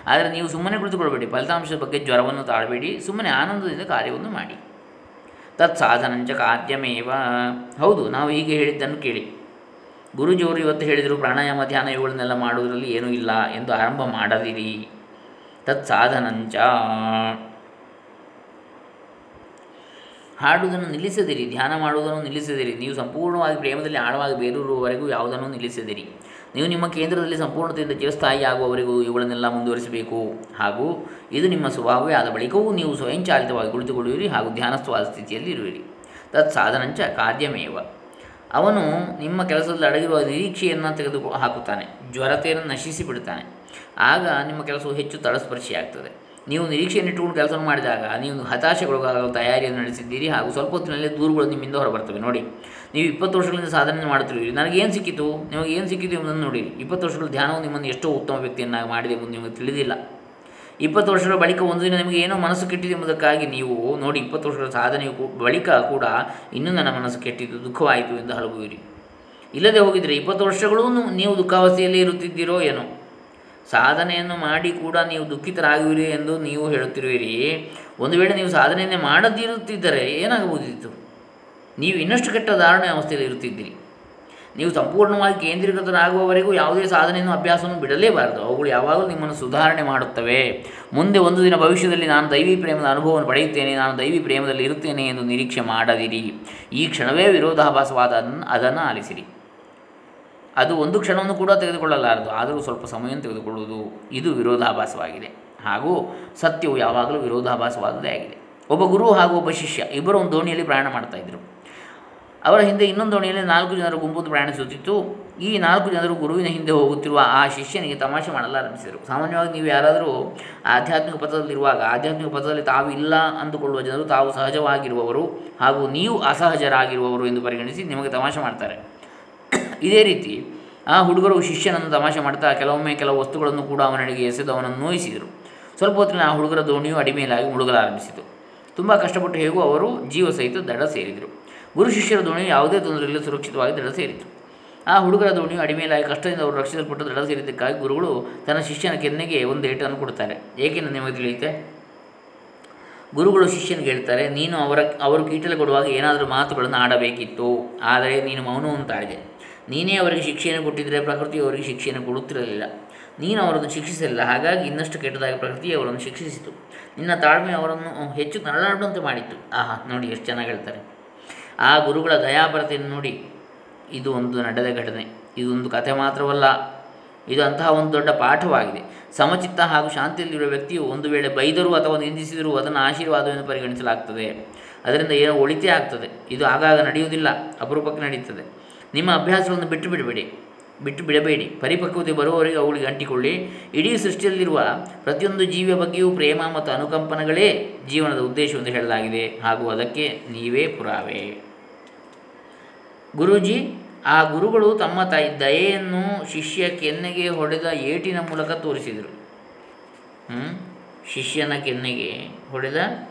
ಆದರೆ ನೀವು ಸುಮ್ಮನೆ ಕುಳಿತುಕೊಳ್ಬೇಡಿ ಫಲಿತಾಂಶದ ಬಗ್ಗೆ ಜ್ವರವನ್ನು ತಾಳಬೇಡಿ, ಸುಮ್ಮನೆ ಆನಂದದಿಂದ ಕಾರ್ಯವನ್ನು ಮಾಡಿ. ತತ್ ಸಾಧನಂಚ ಕಾರ್ಯಮೇವ ಹೌದು, ನಾವು ಹೀಗೆ ಹೇಳಿದ್ದನ್ನು ಕೇಳಿ. ಗುರುಜಿಯವರು ಇವತ್ತು ಹೇಳಿದರು, ಪ್ರಾಣಾಯಾಮ, ಧ್ಯಾನ ಇವುಗಳನ್ನೆಲ್ಲ ಮಾಡುವುದರಲ್ಲಿ ಏನೂ ಇಲ್ಲ ಎಂದು ಆರಂಭ ಮಾಡದಿರಿ. ತತ್ ಸಾಧನಂಚ ಹಾಡುವುದನ್ನು ನಿಲ್ಲಿಸದಿರಿ, ಧ್ಯಾನ ಮಾಡುವುದನ್ನು ನಿಲ್ಲಿಸದಿರಿ. ನೀವು ಸಂಪೂರ್ಣವಾಗಿ ಪ್ರೇಮದಲ್ಲಿ ಆಳವಾಗಿ ಬೇರೂರುವವರೆಗೂ ಯಾವುದನ್ನು ನಿಲ್ಲಿಸದಿರಿ. ನೀವು ನಿಮ್ಮ ಕೇಂದ್ರದಲ್ಲಿ ಸಂಪೂರ್ಣತೆಯಿಂದ ಚಿರಸ್ಥಾಯಿ ಆಗುವವರೆಗೂ ಇವುಗಳನ್ನೆಲ್ಲ ಮುಂದುವರಿಸಬೇಕು. ಹಾಗೂ ಇದು ನಿಮ್ಮ ಸ್ವಭಾವವೇ ಆದ ಬಳಿಕವೂ ನೀವು ಸ್ವಯಂಚಾಲಿತವಾಗಿ ಕುಳಿತುಕೊಳ್ಳುವಿರಿ ಹಾಗೂ ಧ್ಯಾನಸ್ಥವಾದ ಸ್ಥಿತಿಯಲ್ಲಿ ಇರುವಿರಿ. ತತ್ ಸಾಧನಂಚ ಕಾರ್ಯಮೇವ ಅವನು ನಿಮ್ಮ ಕೆಲಸದಲ್ಲಿ ಅಡಗಿರುವ ನಿರೀಕ್ಷೆಯನ್ನು ತೆಗೆದು ಹಾಕುತ್ತಾನೆ ಜ್ವರತೆಯನ್ನು ನಶಿಸಿ ಬಿಡುತ್ತಾನೆ ಆಗ ನಿಮ್ಮ ಕೆಲಸವು ಹೆಚ್ಚು ತಳಸ್ಪರ್ಶಿಯಾಗ್ತದೆ. ನೀವು ನಿರೀಕ್ಷೆಯನ್ನು ಇಟ್ಟುಕೊಂಡು ಕೆಲಸ ಮಾಡಿದಾಗ ನೀವು ಹತಾಶೆಗೊಳಗಾಗಲು ತಯಾರಿಯನ್ನು ನಡೆಸಿದ್ದೀರಿ ಹಾಗೂ ಸ್ವಲ್ಪ ಹೊತ್ತಿನಲ್ಲಿ ದೂರುಗಳು ನಿಮ್ಮಿಂದ ಹೊರಬರ್ತವೆ. ನೋಡಿ, ನೀವು ಇಪ್ಪತ್ತು ವರ್ಷಗಳಿಂದ ಸಾಧನೆ ಮಾಡುತ್ತಿರುವಿರಿ. ನನಗೇನು ಸಿಕ್ಕಿತು? ನಿಮಗೆ ಏನು ಸಿಕ್ಕಿತು ಎಂಬುದನ್ನು ನೋಡಿ. ಇಪ್ಪತ್ತು ವರ್ಷಗಳ ಧ್ಯಾನವು ನಿಮ್ಮನ್ನು ಎಷ್ಟೋ ಉತ್ತಮ ವ್ಯಕ್ತಿಯನ್ನಾಗಿ ಮಾಡಿದೆ ಎಂಬುದು ನಿಮಗೆ ತಿಳಿದಿಲ್ಲ. ಇಪ್ಪತ್ತು ವರ್ಷಗಳ ಬಳಿಕ ಒಂದು ದಿನ ನಿಮಗೆ ಏನೋ ಮನಸ್ಸು ಕೆಟ್ಟಿದೆ ಎಂಬುದಕ್ಕಾಗಿ ನೀವು ನೋಡಿ, ಇಪ್ಪತ್ತು ವರ್ಷಗಳ ಸಾಧನೆಯು ಬಳಿಕ ಕೂಡ ಇನ್ನೂ ನನ್ನ ಮನಸ್ಸು ಕೆಟ್ಟಿದ್ದು, ದುಃಖವಾಯಿತು ಎಂದು ಹಲಗುವಿರಿ. ಇಲ್ಲದೆ ಹೋಗಿದರೆ ಇಪ್ಪತ್ತು ವರ್ಷಗಳೂ ನೀವು ದುಃಖಾವಸ್ಥೆಯಲ್ಲೇ ಇರುತ್ತಿದ್ದೀರೋ ಏನೋ? ಸಾಧನೆಯನ್ನು ಮಾಡಿ ಕೂಡ ನೀವು ದುಃಖಿತರಾಗುವಿರಿ ಎಂದು ನೀವು ಹೇಳುತ್ತಿರುವಿರಿ. ಒಂದು ವೇಳೆ ನೀವು ಸಾಧನೆಯನ್ನೇ ಮಾಡದಿರುತ್ತಿದ್ದರೆ ಏನಾಗಬಹುದಿತ್ತು? ನೀವು ಇನ್ನಷ್ಟು ಕೆಟ್ಟ ಧಾರಣೆ ಅವಸ್ಥೆಯಲ್ಲಿ ಇರುತ್ತಿದ್ದೀರಿ. ನೀವು ಸಂಪೂರ್ಣವಾಗಿ ಕೇಂದ್ರೀಕೃತರಾಗುವವರೆಗೂ ಯಾವುದೇ ಸಾಧನೆಯನ್ನು ಅಭ್ಯಾಸವನ್ನು ಬಿಡಲೇಬಾರದು. ಅವುಗಳು ಯಾವಾಗಲೂ ನಿಮ್ಮನ್ನು ಸುಧಾರಣೆ ಮಾಡುತ್ತವೆ. ಮುಂದೆ ಒಂದು ದಿನ ಭವಿಷ್ಯದಲ್ಲಿ ನಾನು ದೈವಿ ಪ್ರೇಮದ ಅನುಭವವನ್ನು ಪಡೆಯುತ್ತೇನೆ, ನಾನು ದೈವಿ ಪ್ರೇಮದಲ್ಲಿ ಇರುತ್ತೇನೆ ಎಂದು ನಿರೀಕ್ಷೆ ಮಾಡದಿರಿ. ಈ ಕ್ಷಣವೇ ವಿರೋಧಾಭಾಸವಾದ ಅದನ್ನು ಆಲಿಸಿರಿ. ಅದು ಒಂದು ಕ್ಷಣವನ್ನು ಕೂಡ ತೆಗೆದುಕೊಳ್ಳಲಾರದು. ಆದರೂ ಸ್ವಲ್ಪ ಸಮಯವನ್ನು ತೆಗೆದುಕೊಳ್ಳುವುದು ಇದು ವಿರೋಧಾಭಾಸವಾಗಿದೆ. ಹಾಗೂ ಸತ್ಯವು ಯಾವಾಗಲೂ ವಿರೋಧಾಭಾಸವಾದದೇ ಆಗಿದೆ. ಒಬ್ಬ ಗುರು ಹಾಗೂ ಒಬ್ಬ ಶಿಷ್ಯ ಇಬ್ಬರು ಒಂದು ದೋಣಿಯಲ್ಲಿ ಪ್ರಯಾಣ ಮಾಡ್ತಾ ಇದ್ದರು ಅವರ ಹಿಂದೆ ಇನ್ನೊಂದು ದೋಣಿಯಲ್ಲಿ ನಾಲ್ಕು ಜನರು ಗುಂಪು ಪ್ರಯಾಣಿಸುತ್ತಿತ್ತು. ಈ ನಾಲ್ಕು ಜನರು ಗುರುವಿನ ಹಿಂದೆ ಹೋಗುತ್ತಿರುವ ಆ ಶಿಷ್ಯನಿಗೆ ತಮಾಷೆ ಮಾಡಲಾರಂಭಿಸಿದರು. ಸಾಮಾನ್ಯವಾಗಿ ನೀವು ಯಾರಾದರೂ ಆಧ್ಯಾತ್ಮಿಕ ಪಥದಲ್ಲಿರುವಾಗ, ಆಧ್ಯಾತ್ಮಿಕ ಪಥದಲ್ಲಿ ತಾವು ಇಲ್ಲ ಅಂದುಕೊಳ್ಳುವ ಜನರು ತಾವು ಸಹಜವಾಗಿರುವವರು ಹಾಗೂ ನೀವು ಅಸಹಜರಾಗಿರುವವರು ಎಂದು ಪರಿಗಣಿಸಿ ನಿಮಗೆ ತಮಾಷೆ ಮಾಡ್ತಾರೆ. ಇದೇ ರೀತಿ ಆ ಹುಡುಗರು ಶಿಷ್ಯನನ್ನು ತಮಾಷೆ ಮಾಡ್ತಾ ಕೆಲವೊಮ್ಮೆ ಕೆಲವು ವಸ್ತುಗಳನ್ನು ಕೂಡ ಅವನಿಗೆ ಎಸೆದು ಅವನನ್ನು ನೋಯಿಸಿದರು. ಸ್ವಲ್ಪ ಹೊತ್ತಿನ ಆ ಹುಡುಗರ ದೋಣಿಯು ಅಡಿಮೇಲಾಗಿ ಮುಳುಗಲಾರಂಭಿಸಿತು ತುಂಬ ಕಷ್ಟಪಟ್ಟು ಹೇಗೂ ಅವರು ಜೀವ ಸಹಿತ ದಡ ಸೇರಿದರು. ಗುರು ಶಿಷ್ಯರ ದೋಣಿಯು ಯಾವುದೇ ತೊಂದರೆಯಲ್ಲಿ, ಸುರಕ್ಷಿತವಾಗಿ ದಡ ಸೇರಿತು. ಆ ಹುಡುಗರ ದೋಣಿಯು ಅಡಿಮೇಲಾಗಿ ಕಷ್ಟದಿಂದ ಅವರು ರಕ್ಷಿಸಲ್ಪಟ್ಟು ದಡ ಸೇರಿದ್ದಕ್ಕಾಗಿ ಗುರುಗಳು ತನ್ನ ಶಿಷ್ಯನ ಕೆನ್ನೆಗೆ ಒಂದು ಏಟನ್ನು ಕೊಡುತ್ತಾರೆ. ಏಕೆಂದು ನಿಮಗೆ ತಿಳಿಯುತ್ತೆ? ಗುರುಗಳು ಶಿಷ್ಯನಿಗೆ ಹೇಳ್ತಾರೆ, ನೀನು ಅವರ, ಅವರು ಕೀಟಲು ಕೊಡುವಾಗ ಏನಾದರೂ ಮಾತುಗಳನ್ನು ಆಡಬೇಕಿತ್ತು. ಆದರೆ ನೀನು ಮೌನವನ್ನು ನೀನೇ ಅವರಿಗೆ ಶಿಕ್ಷೆಯನ್ನು ಕೊಟ್ಟಿದ್ದರೆ ಪ್ರಕೃತಿ ಅವರಿಗೆ ಶಿಕ್ಷೆಯನ್ನು ಕೊಡುತ್ತಿರಲಿಲ್ಲ. ನೀನು ಅವರನ್ನು ಶಿಕ್ಷಿಸಲಿಲ್ಲ. ಹಾಗಾಗಿ ಇನ್ನಷ್ಟು ಕೆಟ್ಟದಾಗಿ ಪ್ರಕೃತಿ ಅವರನ್ನು ಶಿಕ್ಷಿಸಿತು. ನಿನ್ನ ತಾಳ್ಮೆ ಅವರನ್ನು ಹೆಚ್ಚು ನರಳಾಡುವಂತೆ ಮಾಡಿತ್ತು ಆಹಾ, ನೋಡಿ ಎಷ್ಟು ಚೆನ್ನಾಗಿ ಹೇಳ್ತಾರೆ. ಆ ಗುರುಗಳ ದಯಾಪರತೆಯನ್ನು ನೋಡಿ. ಇದು ಒಂದು ನಡೆದ ಘಟನೆ. ಇದೊಂದು ಕಥೆ ಮಾತ್ರವಲ್ಲ. ಇದು ಅಂತಹ ಒಂದು ದೊಡ್ಡ ಪಾಠವಾಗಿದೆ. ಸಮಚಿತ್ತ ಹಾಗೂ ಶಾಂತಿಯಲ್ಲಿರುವ ವ್ಯಕ್ತಿಯು ಒಂದು ವೇಳೆ ಬೈದರೂ ಅಥವಾ ನಿಂದಿಸಿದರೂ ಅದನ್ನು ಆಶೀರ್ವಾದವೆಂದು ಪರಿಗಣಿಸಲಾಗ್ತದೆ. ಅದರಿಂದ ಏನೋ ಒಳಿತೇ ಆಗ್ತದೆ. ಇದು ಆಗಾಗ ನಡೆಯುವುದಿಲ್ಲ. ಅಪರೂಪಕ್ಕೆ ನಡೆಯುತ್ತದೆ. ನಿಮ್ಮ ಅಭ್ಯಾಸಗಳನ್ನು ಬಿಟ್ಟು ಬಿಡಬೇಡಿ ಬಿಟ್ಟು ಬಿಡಬೇಡಿ. ಪರಿಪಕ್ವತೆ ಬರುವವರೆಗೆ ಅವುಗಳಿಗೆ ಅಂಟಿಕೊಳ್ಳಿ. ಇಡೀ ಸೃಷ್ಟಿಯಲ್ಲಿರುವ ಪ್ರತಿಯೊಂದು ಜೀವಿಯ ಬಗ್ಗೆಯೂ ಪ್ರೇಮ ಮತ್ತು ಅನುಕಂಪನಗಳೇ ಜೀವನದ ಉದ್ದೇಶವೆಂದು ಹೇಳಲಾಗಿದೆ. ಹಾಗೂ ಅದಕ್ಕೆ ನೀವೇ ಪುರಾವೆ. ಗುರೂಜಿ, ಆ ಗುರುಗಳು ತಮ್ಮ ತಾಯಿ ದಯೆಯನ್ನು ಶಿಷ್ಯ ಕೆನ್ನೆಗೆ ಹೊಡೆದ ಏಟಿನ ಮೂಲಕ ತೋರಿಸಿದರು? ಶಿಷ್ಯನ ಕೆನ್ನೆಗೆ ಹೊಡೆದ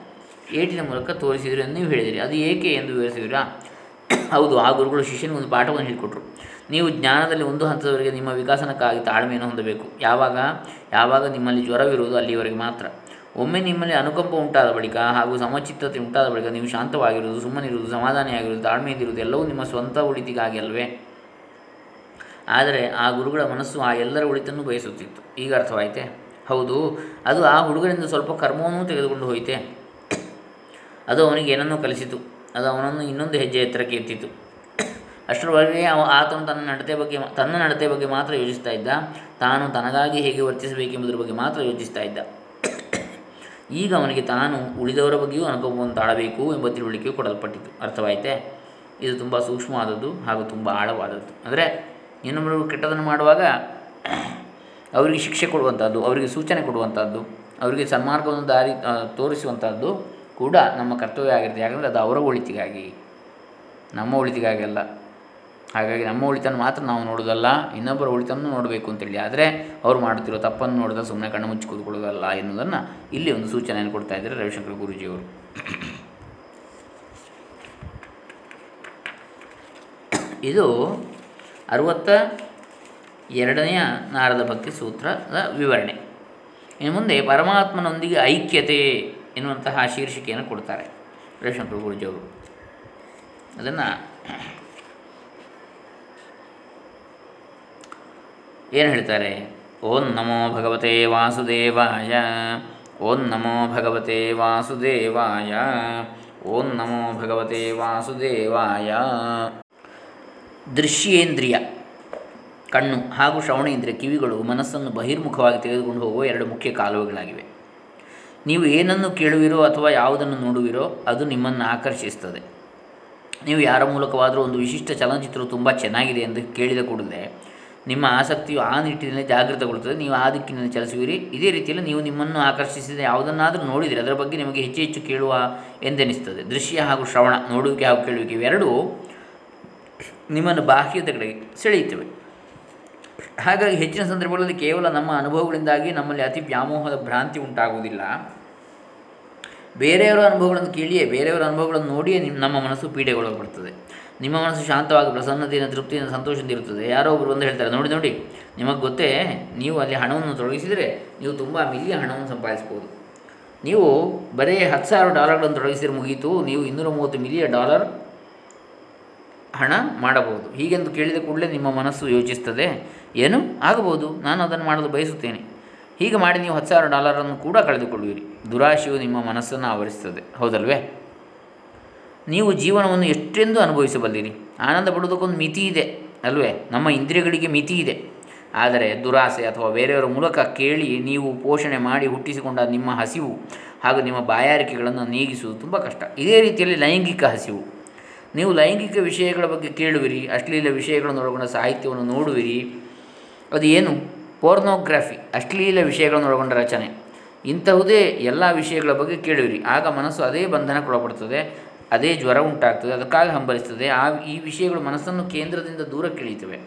ಏಟಿನ ಮೂಲಕ ತೋರಿಸಿದರು ಎಂದು ನೀವು ಹೇಳಿದಿರಿ. ಅದು ಏಕೆ ಎಂದು ವಿವರಿಸಿದಿರಾ ಹೌದು, ಆ ಗುರುಗಳು ಶಿಷ್ಯನಿಗೆ ಒಂದು ಪಾಠವನ್ನು ಹೇಳಿಕೊಟ್ರು. ನೀವು ಜ್ಞಾನದಲ್ಲಿ ಒಂದು ಹಂತದವರೆಗೆ ನಿಮ್ಮ ವಿಕಾಸನಕ್ಕಾಗಿ ತಾಳ್ಮೆಯನ್ನು ಹೊಂದಬೇಕು. ಯಾವಾಗ? ಯಾವಾಗ ನಿಮ್ಮಲ್ಲಿ ಜ್ವರವಿರುವುದು ಅಲ್ಲಿವರೆಗೆ ಮಾತ್ರ. ಒಮ್ಮೆ ನಿಮ್ಮಲ್ಲಿ ಅನುಕಂಪ ಉಂಟಾದ ಬಳಿಕ ಹಾಗೂ ಸಮಚಿತ್ತತೆ ಉಂಟಾದ ಬಳಿಕ ನೀವು ಶಾಂತವಾಗಿರುವುದು, ಸುಮ್ಮನಿರುವುದು, ಸಮಾಧಾನಿಯಾಗಿರುವುದು, ತಾಳ್ಮೆಯಿಂದಿರುವುದು ಎಲ್ಲವೂ ನಿಮ್ಮ ಸ್ವಂತ ಉಳಿತಿಗಾಗಿ ಅಲ್ವೇ? ಆದರೆ ಆ ಗುರುಗಳ ಮನಸ್ಸು ಆ ಎಲ್ಲರ ಉಳಿತನ್ನು ಬಯಸುತ್ತಿತ್ತು. ಈಗ ಅರ್ಥವಾಯಿತೆ? ಹೌದು, ಅದು ಆ ಹುಡುಗರಿಂದ ಸ್ವಲ್ಪ ಕರ್ಮವನ್ನೂ ತೆಗೆದುಕೊಂಡು ಹೋಯಿತೆ? ಅದು ಅವನಿಗೆ ಏನನ್ನೋ ಕಲಿಸಿತು. ಅದು ಅವನನ್ನು ಇನ್ನೊಂದು ಹೆಜ್ಜೆ ಎತ್ತರಕ್ಕೆ ಎತ್ತಿತು. ಅಷ್ಟರವರೆಗೆ ಅವ ಆತನು ತನ್ನ ನಡತೆ ಬಗ್ಗೆ ತನ್ನ ನಡತೆ ಬಗ್ಗೆ ಮಾತ್ರ ಯೋಚಿಸ್ತಾ ಇದ್ದ. ತಾನು ತನಗಾಗಿ ಹೇಗೆ ವರ್ತಿಸಬೇಕೆಂಬುದರ ಬಗ್ಗೆ ಮಾತ್ರ ಯೋಚಿಸ್ತಾ ಇದ್ದ. ಈಗ ಅವನಿಗೆ ತಾನು ಉಳಿದವರ ಬಗ್ಗೆಯೂ ಅನುಭವವನ್ನು ತಾಳಬೇಕು ಎಂಬ ತಿಳುವಳಿಕೆಯು ಕೊಡಲ್ಪಟ್ಟಿತು. ಅರ್ಥವಾಯಿತೆ? ಇದು ತುಂಬ ಸೂಕ್ಷ್ಮವಾದದ್ದು ಹಾಗೂ ತುಂಬ ಆಳವಾದದ್ದು. ಅಂದರೆ ಇನ್ನೊಬ್ಬರು ಕೆಟ್ಟದನ್ನು ಮಾಡುವಾಗ ಅವರಿಗೆ ಶಿಕ್ಷೆ ಕೊಡುವಂಥದ್ದು ಅವರಿಗೆ ಸೂಚನೆ ಕೊಡುವಂಥದ್ದು ಅವರಿಗೆ ಸನ್ಮಾರ್ಗವನ್ನು ದಾರಿ ತೋರಿಸುವಂಥದ್ದು ಕೂಡ ನಮ್ಮ ಕರ್ತವ್ಯ ಆಗಿರುತ್ತೆ. ಯಾಕಂದರೆ ಅದು ಅವರ ಒಳಿತಿಗಾಗಿ, ನಮ್ಮ ಒಳಿತಿಗಾಗಿ ಅಲ್ಲ. ಹಾಗಾಗಿ ನಮ್ಮ ಒಳಿತನ್ನು ಮಾತ್ರ ನಾವು ನೋಡೋದಲ್ಲ, ಇನ್ನೊಬ್ಬರ ಒಳಿತನ್ನು ನೋಡಬೇಕು ಅಂತೇಳಿ. ಆದರೆ ಅವ್ರು ಮಾಡುತ್ತಿರೋ ತಪ್ಪನ್ನು ನೋಡಿದ ಸುಮ್ಮನೆ ಕಣ್ಣು ಮುಚ್ಚಿ ಕೂತ್ಕೊಳ್ಳೋದಲ್ಲ ಎನ್ನುವುದನ್ನು ಇಲ್ಲಿ ಒಂದು ಸೂಚನೆಯನ್ನು ಕೊಡ್ತಾ ಇದ್ದಾರೆ ರವಿಶಂಕರ್ ಗುರೂಜಿಯವರು. ಇದು ಅರುವತ್ತ ಎರಡನೆಯ ನಾರದ ಭಕ್ತಿ ಸೂತ್ರದ ವಿವರಣೆ. ಇನ್ನು ಮುಂದೆ ಪರಮಾತ್ಮನೊಂದಿಗೆ ಐಕ್ಯತೆ ಎನ್ನುವಂತಹ ಶೀರ್ಷಿಕೆಯನ್ನು ಕೊಡ್ತಾರೆ. ರವಿಶಂಕರ ಗುರುಜಿಯವರು ಅದನ್ನು ಏನು ಹೇಳ್ತಾರೆ? ಓಂ ನಮೋ ಭಗವತೆ ವಾಸುದೇವಾಯ, ಓಂ ನಮೋ ಭಗವತೆ ವಾಸುದೇವಾಯ, ಓಂ ನಮೋ ಭಗವತೆ ವಾಸುದೇವಾಯ. ದೃಶ್ಯೇಂದ್ರಿಯ, ಕಣ್ಣು ಹಾಗೂ ಶ್ರವಣೇಂದ್ರಿಯ ಕಿವಿಗಳು ಮನಸ್ಸನ್ನು ಬಹಿರ್ಮುಖವಾಗಿ ತೆಗೆದುಕೊಂಡು ಹೋಗುವ ಎರಡು ಮುಖ್ಯ ಕಾಲುವೆಗಳಾಗಿವೆ. ನೀವು ಏನನ್ನು ಕೇಳುವಿರೋ ಅಥವಾ ಯಾವುದನ್ನು ನೋಡುವಿರೋ ಅದು ನಿಮ್ಮನ್ನು ಆಕರ್ಷಿಸ್ತದೆ. ನೀವು ಯಾರ ಮೂಲಕವಾದರೂ ಒಂದು ವಿಶಿಷ್ಟ ಚಲನಚಿತ್ರವು ತುಂಬ ಚೆನ್ನಾಗಿದೆ ಎಂದು ಕೇಳಿದ ಕೂಡಲೇ ನಿಮ್ಮ ಆಸಕ್ತಿಯು ಆ ನಿಟ್ಟಿನಲ್ಲಿ ಜಾಗೃತಗೊಳ್ಳುತ್ತದೆ. ನೀವು ಆ ದಿಕ್ಕಿನಲ್ಲಿ ಚಲಿಸುವಿರಿ. ಇದೇ ರೀತಿಯಲ್ಲಿ ನೀವು ನಿಮ್ಮನ್ನು ಆಕರ್ಷಿಸಿದ ಯಾವುದನ್ನಾದರೂ ನೋಡಿದರೆ ಅದರ ಬಗ್ಗೆ ನಿಮಗೆ ಹೆಚ್ಚು ಹೆಚ್ಚು ಕೇಳುವ ಎಂದೆನಿಸ್ತದೆ. ದೃಶ್ಯ ಹಾಗೂ ಶ್ರವಣ, ನೋಡುವಿಕೆ ಹಾಗೂ ಕೇಳುವಿಕೆ ಇವೆರಡೂ ನಿಮ್ಮನ್ನು ಬಾಹ್ಯದ ಕಡೆಗೆ ಸೆಳೆಯುತ್ತವೆ. ಹಾಗಾಗಿ ಹೆಚ್ಚಿನ ಸಂದರ್ಭಗಳಲ್ಲಿ ಕೇವಲ ನಮ್ಮ ಅನುಭವಗಳಿಂದಾಗಿ ನಮ್ಮಲ್ಲಿ ಅತಿ ವ್ಯಾಮೋಹದ ಭ್ರಾಂತಿ ಉಂಟಾಗುವುದಿಲ್ಲ. ಬೇರೆಯವರ ಅನುಭವಗಳನ್ನು ಕೇಳಿಯೇ, ಬೇರೆಯವರ ಅನುಭವಗಳನ್ನು ನೋಡಿಯೇ ನಿಮ್ಮ ನಮ್ಮ ಮನಸ್ಸು ಪೀಡೆಗೊಳಪಡುತ್ತದೆ ನಿಮ್ಮ ಮನಸ್ಸು ಶಾಂತವಾಗಿ, ಪ್ರಸನ್ನತೆಯಿಂದ, ತೃಪ್ತಿಯಿಂದ, ಸಂತೋಷದಿಂದ ಇರುತ್ತದೆ. ಯಾರೋ ಒಬ್ಬರು ಬಂದು ಹೇಳ್ತಾರೆ, ನೋಡಿ ನೋಡಿ, ನಿಮಗೆ ಗೊತ್ತೇ, ನೀವು ಅಲ್ಲಿ ಹಣವನ್ನು ತೊಡಗಿಸಿದರೆ ನೀವು ತುಂಬ ಮಿಲಿಯ ಹಣವನ್ನು ಸಂಪಾದಿಸ್ಬೋದು. ನೀವು ಬರೀ ಹತ್ತು ಸಾವಿರ ಡಾಲರ್ಗಳನ್ನು ತೊಡಗಿಸಿದ್ರೆ ಮುಗೀತು, ನೀವು ಇನ್ನೂರ ಮೂವತ್ತು ಮಿಲಿಯನ್ ಡಾಲರ್ ಹಣ ಮಾಡಬಹುದು. ಹೀಗೆಂದು ಕೇಳಿದ ಕೂಡಲೇ ನಿಮ್ಮ ಮನಸ್ಸು ಯೋಚಿಸ್ತದೆ, ಏನು? ಆಗಬಹುದು, ನಾನು ಅದನ್ನು ಮಾಡಲು ಬಯಸುತ್ತೇನೆ. ಹೀಗೆ ಮಾಡಿ ನೀವು ಹತ್ತು ಸಾವಿರ ಡಾಲರನ್ನು ಕೂಡ ಕಳೆದುಕೊಳ್ಳುವಿರಿ. ದುರಾಶೆಯು ನಿಮ್ಮ ಮನಸ್ಸನ್ನು ಆವರಿಸ್ತದೆ ಹೌದಲ್ವೇ? ನೀವು ಜೀವನವನ್ನು ಎಷ್ಟೆಂದು ಅನುಭವಿಸಬಲ್ಲಿರಿ. ಆನಂದ ಪಡುವುದಕ್ಕೊಂದು ಮಿತಿ ಇದೆ, ಅಲ್ವೇ? ನಮ್ಮ ಇಂದ್ರಿಯಗಳಿಗೆ ಮಿತಿ ಇದೆ. ಆದರೆ ದುರಾಸೆ ಅಥವಾ ಬೇರೆಯವರ ಮೂಲಕ ಕೇಳಿ ನೀವು ಪೋಷಣೆ ಮಾಡಿ ಹುಟ್ಟಿಸಿಕೊಂಡ ನಿಮ್ಮ ಹಸಿವು ಹಾಗೂ ನಿಮ್ಮ ಬಾಯಾರಿಕೆಗಳನ್ನು ನೀಗಿಸುವುದು ತುಂಬ ಕಷ್ಟ. ಇದೇ ರೀತಿಯಲ್ಲಿ ಲೈಂಗಿಕ ಹಸಿವು. ನೀವು ಲೈಂಗಿಕ ವಿಷಯಗಳ ಬಗ್ಗೆ ಕೇಳುವಿರಿ, ಅಶ್ಲೀಲ ವಿಷಯಗಳನ್ನು ಒಳಗೊಂಡ ಸಾಹಿತ್ಯವನ್ನು ನೋಡುವಿರಿ. ಅದು ಪೋರ್ನೋಗ್ರಫಿ, ಅಶ್ಲೀಲ ವಿಷಯಗಳನ್ನು ಒಳಗೊಂಡ ರಚನೆ. ಇಂತಹುದೇ ಎಲ್ಲ ವಿಷಯಗಳ ಬಗ್ಗೆ ಕೇಳುವಿರಿ ಆಗ ಮನಸ್ಸು ಅದೇ ಬಂಧನಕ್ಕೊಳಪಡುತ್ತದೆ ಅದೇ ಜ್ವರ ಉಂಟಾಗ್ತದೆ, ಅದಕ್ಕಾಗಿ ಹಂಬಲಿಸ್ತದೆ. ಆ ಈ ವಿಷಯಗಳು ಮನಸ್ಸನ್ನು ಕೇಂದ್ರದಿಂದ ದೂರ ಇಳಿಯುತ್ತವೆ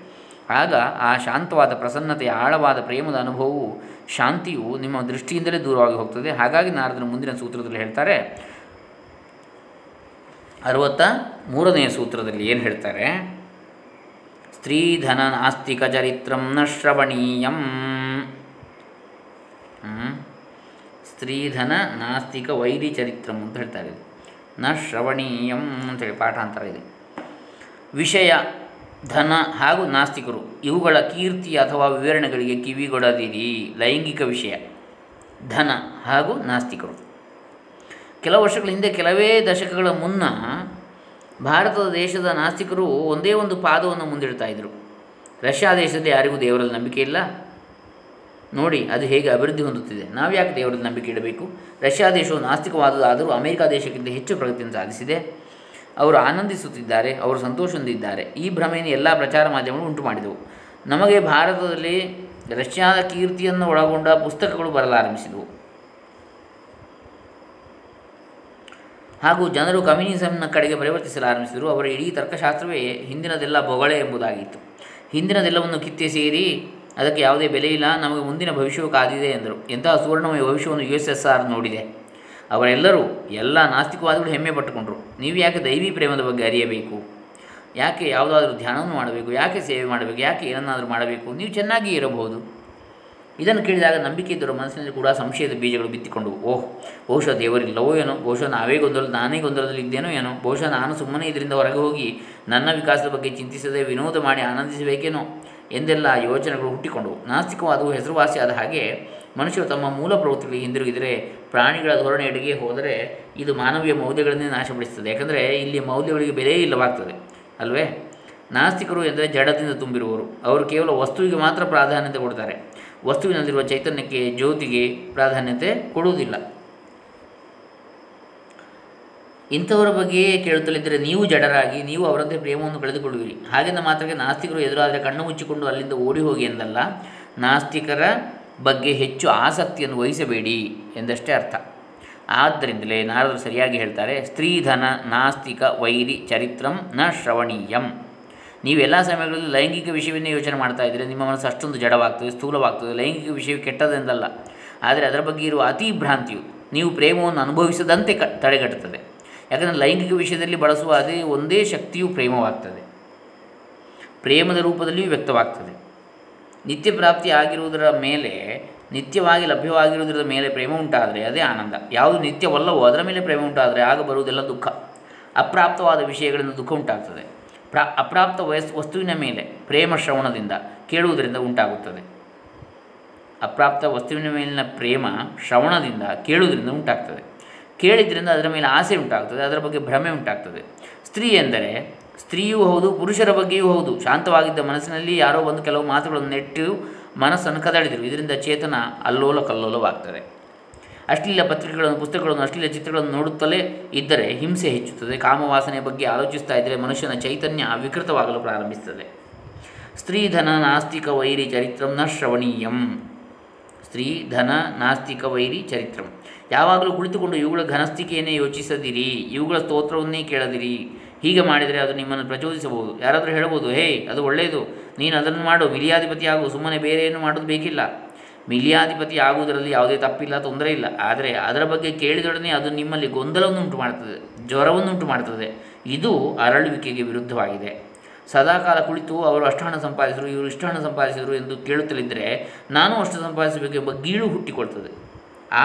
ಆಗ ಆ ಶಾಂತವಾದ, ಪ್ರಸನ್ನತೆಯ, ಆಳವಾದ ಪ್ರೇಮದ ಅನುಭವವು, ಶಾಂತಿಯು ನಿಮ್ಮ ದೃಷ್ಟಿಯಿಂದಲೇ ದೂರವಾಗಿ ಹೋಗ್ತದೆ. ಹಾಗಾಗಿ ನಾರದನ ಮುಂದಿನ ಸೂತ್ರದಲ್ಲಿ ಹೇಳ್ತಾರೆ, ಅರವತ್ತ ಮೂರನೆಯ ಸೂತ್ರದಲ್ಲಿ ಏನು ಹೇಳ್ತಾರೆ? ಸ್ತ್ರೀಧನ ನಾಸ್ತಿಕ ಚರಿತ್ರಂ ನ ಶ್ರವಣೀಯಂ. ಸ್ತ್ರೀಧನ ನಾಸ್ತಿಕ ವೈರಿ ಚರಿತ್ರಂ ಅಂತ ಹೇಳ್ತಾರೆ. ನ ಶ್ರವಣೀಯಂ ಅಂತೇಳಿ ಪಾಠಾಂತರ ಇದೆ ವಿಷಯ, ಧನ ಹಾಗೂ ನಾಸ್ತಿಕರು, ಇವುಗಳ ಕೀರ್ತಿ ಅಥವಾ ವಿವರಣೆಗಳಿಗೆ ಕಿವಿಗೊಡದಿರಿ ಲೈಂಗಿಕ ವಿಷಯ, ಧನ ಹಾಗೂ ನಾಸ್ತಿಕರು ಕೆಲವು ವರ್ಷಗಳ ಹಿಂದೆ ಕೆಲವೇ ದಶಕಗಳ ಮುನ್ನ ಭಾರತದ ದೇಶದ ನಾಸ್ತಿಕರು ಒಂದೇ ಒಂದು ಪಾದವನ್ನು ಮುಂದಿಡ್ತಾ ಇದ್ದರು ರಷ್ಯಾ ದೇಶದಲ್ಲಿ ಯಾರಿಗೂ ದೇವರಲ್ಲಿ ನಂಬಿಕೆ ಇಲ್ಲ. ನೋಡಿ, ಅದು ಹೇಗೆ ಅಭಿವೃದ್ಧಿ ಹೊಂದುತ್ತಿದೆ. ನಾವು ಯಾಕೆ ದೇವರಲ್ಲಿ ನಂಬಿಕೆ ಇಡಬೇಕು? ರಷ್ಯಾ ದೇಶವು ನಾಸ್ತಿಕವಾದದಾದರೂ ಅಮೆರಿಕ ದೇಶಕ್ಕಿಂತ ಹೆಚ್ಚು ಪ್ರಗತಿಯನ್ನು ಸಾಧಿಸಿದೆ. ಅವರು ಆನಂದಿಸುತ್ತಿದ್ದಾರೆ, ಅವರು ಸಂತೋಷದಿಂದಿದ್ದಾರೆ. ಈ ಭ್ರಮೆಯನ್ನು ಎಲ್ಲ ಪ್ರಚಾರ ಮಾಧ್ಯಮಗಳು ಉಂಟು ಮಾಡಿದವು. ನಮಗೆ ಭಾರತದಲ್ಲಿ ರಷ್ಯಾದ ಕೀರ್ತಿಯನ್ನು ಒಳಗೊಂಡ ಪುಸ್ತಕಗಳು ಬರಲಾರಂಭಿಸಿದವು. ಹಾಗೂ ಜನರು ಕಮ್ಯುನಿಸಮ್ನ ಕಡೆಗೆ ಪರಿವರ್ತಿಸಲು ಆರಂಭಿಸಿದರು. ಅವರ ಇಡೀ ತರ್ಕಶಾಸ್ತ್ರವೇ ಹಿಂದಿನದೆಲ್ಲ ಬೊಗಳೆ ಎಂಬುದಾಗಿತ್ತು. ಹಿಂದಿನದೆಲ್ಲವನ್ನು ಕಿತ್ತೆ ಸೇರಿ ಅದಕ್ಕೆ ಯಾವುದೇ ಬೆಲೆ ಇಲ್ಲ, ನಮಗೆ ಮುಂದಿನ ಭವಿಷ್ಯವು ಕಾದಿದೆ ಎಂದರು. ಎಂತಹ ಸುವರ್ಣಮಯ ಭವಿಷ್ಯವನ್ನು ಯು ಎಸ್ ಎಸ್ ಆರ್ ನೋಡಿದೆ. ಅವರೆಲ್ಲರೂ ಎಲ್ಲ ನಾಸ್ತಿಕವಾದಿಗಳು ಹೆಮ್ಮೆ ಪಟ್ಟುಕೊಂಡರು. ನೀವು ಯಾಕೆ ದೈವಿ ಪ್ರೇಮದ ಬಗ್ಗೆ ಅರಿಯಬೇಕು? ಯಾಕೆ ಯಾವುದಾದ್ರೂ ಧ್ಯಾನವನ್ನು ಮಾಡಬೇಕು? ಯಾಕೆ ಸೇವೆ ಮಾಡಬೇಕು? ಯಾಕೆ ಏನನ್ನಾದರೂ ಮಾಡಬೇಕು? ನೀವು ಚೆನ್ನಾಗಿ ಇರಬಹುದು. ಇದನ್ನು ಕೇಳಿದಾಗ ನಂಬಿಕೆ ಇದ್ದರೂ ಮನಸ್ಸಿನಲ್ಲಿ ಕೂಡ ಸಂಶಯದ ಬೀಜಗಳು ಬಿತ್ತಿಕೊಂಡು, ಓಹ್, ಬಹುಶಃ ದೇವರಿಲ್ಲವೋ ಏನೋ, ಬಹುಶಃ ನಾವೇ ಗೊಂದಲ, ನಾನೇ ಗೊಂದಲದಲ್ಲಿ ಇದ್ದೇನೋ ಏನೋ, ಬಹುಶಃ ನಾನು ಸುಮ್ಮನೆ ಇದರಿಂದ ಹೊರಗೆ ಹೋಗಿ ನನ್ನ ವಿಕಾಸದ ಬಗ್ಗೆ ಚಿಂತಿಸದೆ ವಿನೋದ ಮಾಡಿ ಆನಂದಿಸಬೇಕೇನೋ ಎಂದೆಲ್ಲ ಯೋಚನೆಗಳು ಹುಟ್ಟಿಕೊಂಡವು ನಾಸ್ತಿಕವಾದವು ಹೆಸರುವಾಸಿಯಾದ ಹಾಗೆ ಮನುಷ್ಯರು ತಮ್ಮ ಮೂಲ ಪ್ರವೃತ್ತಿಗಳಿಗೆ ಹಿಂದಿರುಗಿದರೆ ಪ್ರಾಣಿಗಳ ಧೋರಣೆಯಡೆಗೆ ಹೋದರೆ ಇದು ಮಾನವೀಯ ಮೌಲ್ಯಗಳನ್ನೇ ನಾಶಪಡಿಸುತ್ತದೆ. ಯಾಕಂದರೆ ಇಲ್ಲಿ ಮೌಲ್ಯಗಳಿಗೆ ಬೆಲೆಯೇ ಇಲ್ಲವಾಗ್ತದೆ, ಅಲ್ವೇ? ನಾಸ್ತಿಕರು ಎಂದರೆ ಜಡದಿಂದ ತುಂಬಿರುವವರು, ಅವರು ಕೇವಲ ವಸ್ತುವಿಗೆ ಮಾತ್ರ ಪ್ರಾಧಾನ್ಯತೆ ಕೊಡ್ತಾರೆ. ವಸ್ತುವಿನಲ್ಲಿರುವ ಚೈತನ್ಯಕ್ಕೆ ಜ್ಯೋತಿಗೆ ಪ್ರಾಧಾನ್ಯತೆ ಕೊಡುವುದಿಲ್ಲ. ಇಂಥವರ ಬಗ್ಗೆಯೇ ಕೇಳುತ್ತಲಿದ್ದರೆ ನೀವು ಜಡರಾಗಿ, ನೀವು ಅವರಂತೆ ಪ್ರೇಮವನ್ನು ಕಳೆದುಕೊಳ್ಳುವಿರಿ. ಹಾಗೆಂದ ಮಾತ್ರಕ್ಕೆ ನಾಸ್ತಿಕರು ಎದುರಾದರೆ ಕಣ್ಣು ಮುಚ್ಚಿಕೊಂಡು ಅಲ್ಲಿಂದ ಓಡಿ ಹೋಗಿ ಎಂದಲ್ಲ, ನಾಸ್ತಿಕರ ಬಗ್ಗೆ ಹೆಚ್ಚು ಆಸಕ್ತಿಯನ್ನು ವಹಿಸಬೇಡಿ ಎಂದಷ್ಟೇ ಅರ್ಥ. ಆದ್ದರಿಂದಲೇ ನಾರದರು ಸರಿಯಾಗಿ ಹೇಳ್ತಾರೆ, ಸ್ತ್ರೀಧನ, ನಾಸ್ತಿಕ, ವೈರಿ, ಚರಿತ್ರಂ ನ ಶ್ರವಣೀಯಂ. ನೀವು ಎಲ್ಲ ಸಮಯಗಳಲ್ಲಿ ಲೈಂಗಿಕ ವಿಷಯವನ್ನೇ ಯೋಚನೆ ಮಾಡ್ತಾ ಇದ್ದರೆ, ನಿಮ್ಮ ಮನಸ್ಸು ಅಷ್ಟೊಂದು ಜಡವಾಗ್ತದೆ, ಸ್ಥೂಲವಾಗ್ತದೆ, ಲೈಂಗಿಕ ವಿಷಯ ಕೆಟ್ಟದೆಂದಲ್ಲ ಆದರೆ ಅದರ ಬಗ್ಗೆ ಇರುವ ಅತಿ ಭ್ರಾಂತಿಯು ನೀವು ಪ್ರೇಮವನ್ನು ಅನುಭವಿಸದಂತೆ ಕ, ತಡೆಗಟ್ಟುತ್ತದೆ. ಯಾಕಂದರೆ ಲೈಂಗಿಕ ವಿಷಯದಲ್ಲಿ ಬಳಸುವ ಅದೇ ಒಂದೇ ಶಕ್ತಿಯು ಪ್ರೇಮವಾಗ್ತದೆ. ಪ್ರೇಮದ ರೂಪದಲ್ಲಿಯೂ ವ್ಯಕ್ತವಾಗ್ತದೆ. ನಿತ್ಯ ಪ್ರಾಪ್ತಿ ಆಗಿರುವುದರ ಮೇಲೆ, ನಿತ್ಯವಾಗಿ ಲಭ್ಯವಾಗಿರುವುದರ ಮೇಲೆ ಪ್ರೇಮ ಉಂಟಾದರೆ ಅದೇ ಆನಂದ. ಯಾವುದು ನಿತ್ಯವಲ್ಲವೋ ಅದರ ಮೇಲೆ ಪ್ರೇಮ ಉಂಟಾದರೆ ಆಗ ಬರುವುದೆಲ್ಲ ದುಃಖ. ಅಪ್ರಾಪ್ತವಾದ ವಿಷಯಗಳಿಂದ ದುಃಖ ಉಂಟಾಗ್ತದೆ. ಪ್ರಾ, ಅಪ್ರಾಪ್ತ ವಯಸ್ ವಸ್ತುವಿನ ಮೇಲೆ ಪ್ರೇಮ ಶ್ರವಣದಿಂದ ಕೇಳುವುದರಿಂದ ಉಂಟಾಗುತ್ತದೆ. ಅಪ್ರಾಪ್ತ ವಸ್ತುವಿನ ಮೇಲಿನ ಪ್ರೇಮ ಶ್ರವಣದಿಂದ ಕೇಳುವುದರಿಂದ ಉಂಟಾಗ್ತದೆ. ಕೇಳಿದ್ರಿಂದ ಅದರ ಮೇಲೆ ಆಸೆ ಉಂಟಾಗ್ತದೆ, ಅದರ ಬಗ್ಗೆ ಭ್ರಮೆ ಉಂಟಾಗ್ತದೆ. ಸ್ತ್ರೀ ಎಂದರೆ ಸ್ತ್ರೀಯೂ ಹೌದು, ಪುರುಷರ ಬಗ್ಗೆಯೂ ಹೌದು. ಶಾಂತವಾಗಿದ್ದ ಮನಸ್ಸಿನಲ್ಲಿ ಯಾರೋ ಒಂದು ಕೆಲವು ಮಾತುಗಳನ್ನು ನೆಟ್ಟು ಮನಸ್ಸನ್ನು ಕದಡಿದರು. ಇದರಿಂದ ಚೇತನ ಅಲ್ಲೋಲ ಕಲ್ಲೋಲವಾಗ್ತದೆ. ಅಶ್ಲೀಲ ಪತ್ರಿಕೆಗಳನ್ನು, ಪುಸ್ತಕಗಳನ್ನು, ಅಶ್ಲೀಲ ಚಿತ್ರಗಳನ್ನು ನೋಡುತ್ತಲೇ ಇದ್ದರೆ ಹಿಂಸೆ ಹೆಚ್ಚುತ್ತದೆ. ಕಾಮವಾಸನೆಯ ಬಗ್ಗೆ ಆಲೋಚಿಸ್ತಾ ಇದ್ದರೆ ಮನುಷ್ಯನ ಚೈತನ್ಯ ವಿಕೃತವಾಗಲು ಪ್ರಾರಂಭಿಸುತ್ತದೆ. ಸ್ತ್ರೀಧನ ನಾಸ್ತಿಕ ವೈರಿ ಚರಿತ್ರಂ ನ ಶ್ರವಣೀಯಂ. ಸ್ತ್ರೀ ಧನ ನಾಸ್ತಿಕ ವೈರಿ ಚರಿತ್ರಂ. ಯಾವಾಗಲೂ ಕುಳಿತುಕೊಂಡು ಇವುಗಳ ಘನಸ್ಥಿಕೆಯನ್ನೇ ಯೋಚಿಸದಿರಿ, ಇವುಗಳ ಸ್ತೋತ್ರವನ್ನೇ ಕೇಳದಿರಿ. ಹೀಗೆ ಮಾಡಿದರೆ ಅದು ನಿಮ್ಮನ್ನು ಪ್ರಚೋದಿಸಬಹುದು. ಯಾರಾದರೂ ಹೇಳಬಹುದು, ಹೇ, ಅದು ಒಳ್ಳೆಯದು. ನೀನು ಅದನ್ನು ಮಾಡು. ಮಿಲಿಯಾಧಿಪತಿ ಆಗು ಸುಮ್ಮನೆ ಬೇರೆ ಏನು ಮಾಡೋದು ಬೇಕಿಲ್ಲ. ಮಿಲಿಯಾಧಿಪತಿ ಆಗುವುದರಲ್ಲಿ ಯಾವುದೇ ತಪ್ಪಿಲ್ಲ, ತೊಂದರೆ ಇಲ್ಲ. ಆದರೆ ಅದರ ಬಗ್ಗೆ ಕೇಳಿದೊಡನೆ ಅದು ನಿಮ್ಮಲ್ಲಿ ಗೊಂದಲವನ್ನು ಉಂಟು ಮಾಡ್ತದೆ ಜ್ವರವನ್ನು ಉಂಟು ಮಾಡ್ತದೆ ಇದು ಅರಳುವಿಕೆಗೆ ವಿರುದ್ಧವಾಗಿದೆ. ಸದಾಕಾಲ ಕುಳಿತು ಅವರು ಅಷ್ಟು ಹಣ ಸಂಪಾದಿಸಿದರು, ಇವರು ಇಷ್ಟು ಸಂಪಾದಿಸಿದರು ಎಂದು ಕೇಳುತ್ತಲಿದ್ದರೆ ನಾನು ಅಷ್ಟು ಸಂಪಾದಿಸಬೇಕು ಎಂಬ ಗೀಳು ಹುಟ್ಟಿಕೊಳ್ತದೆ.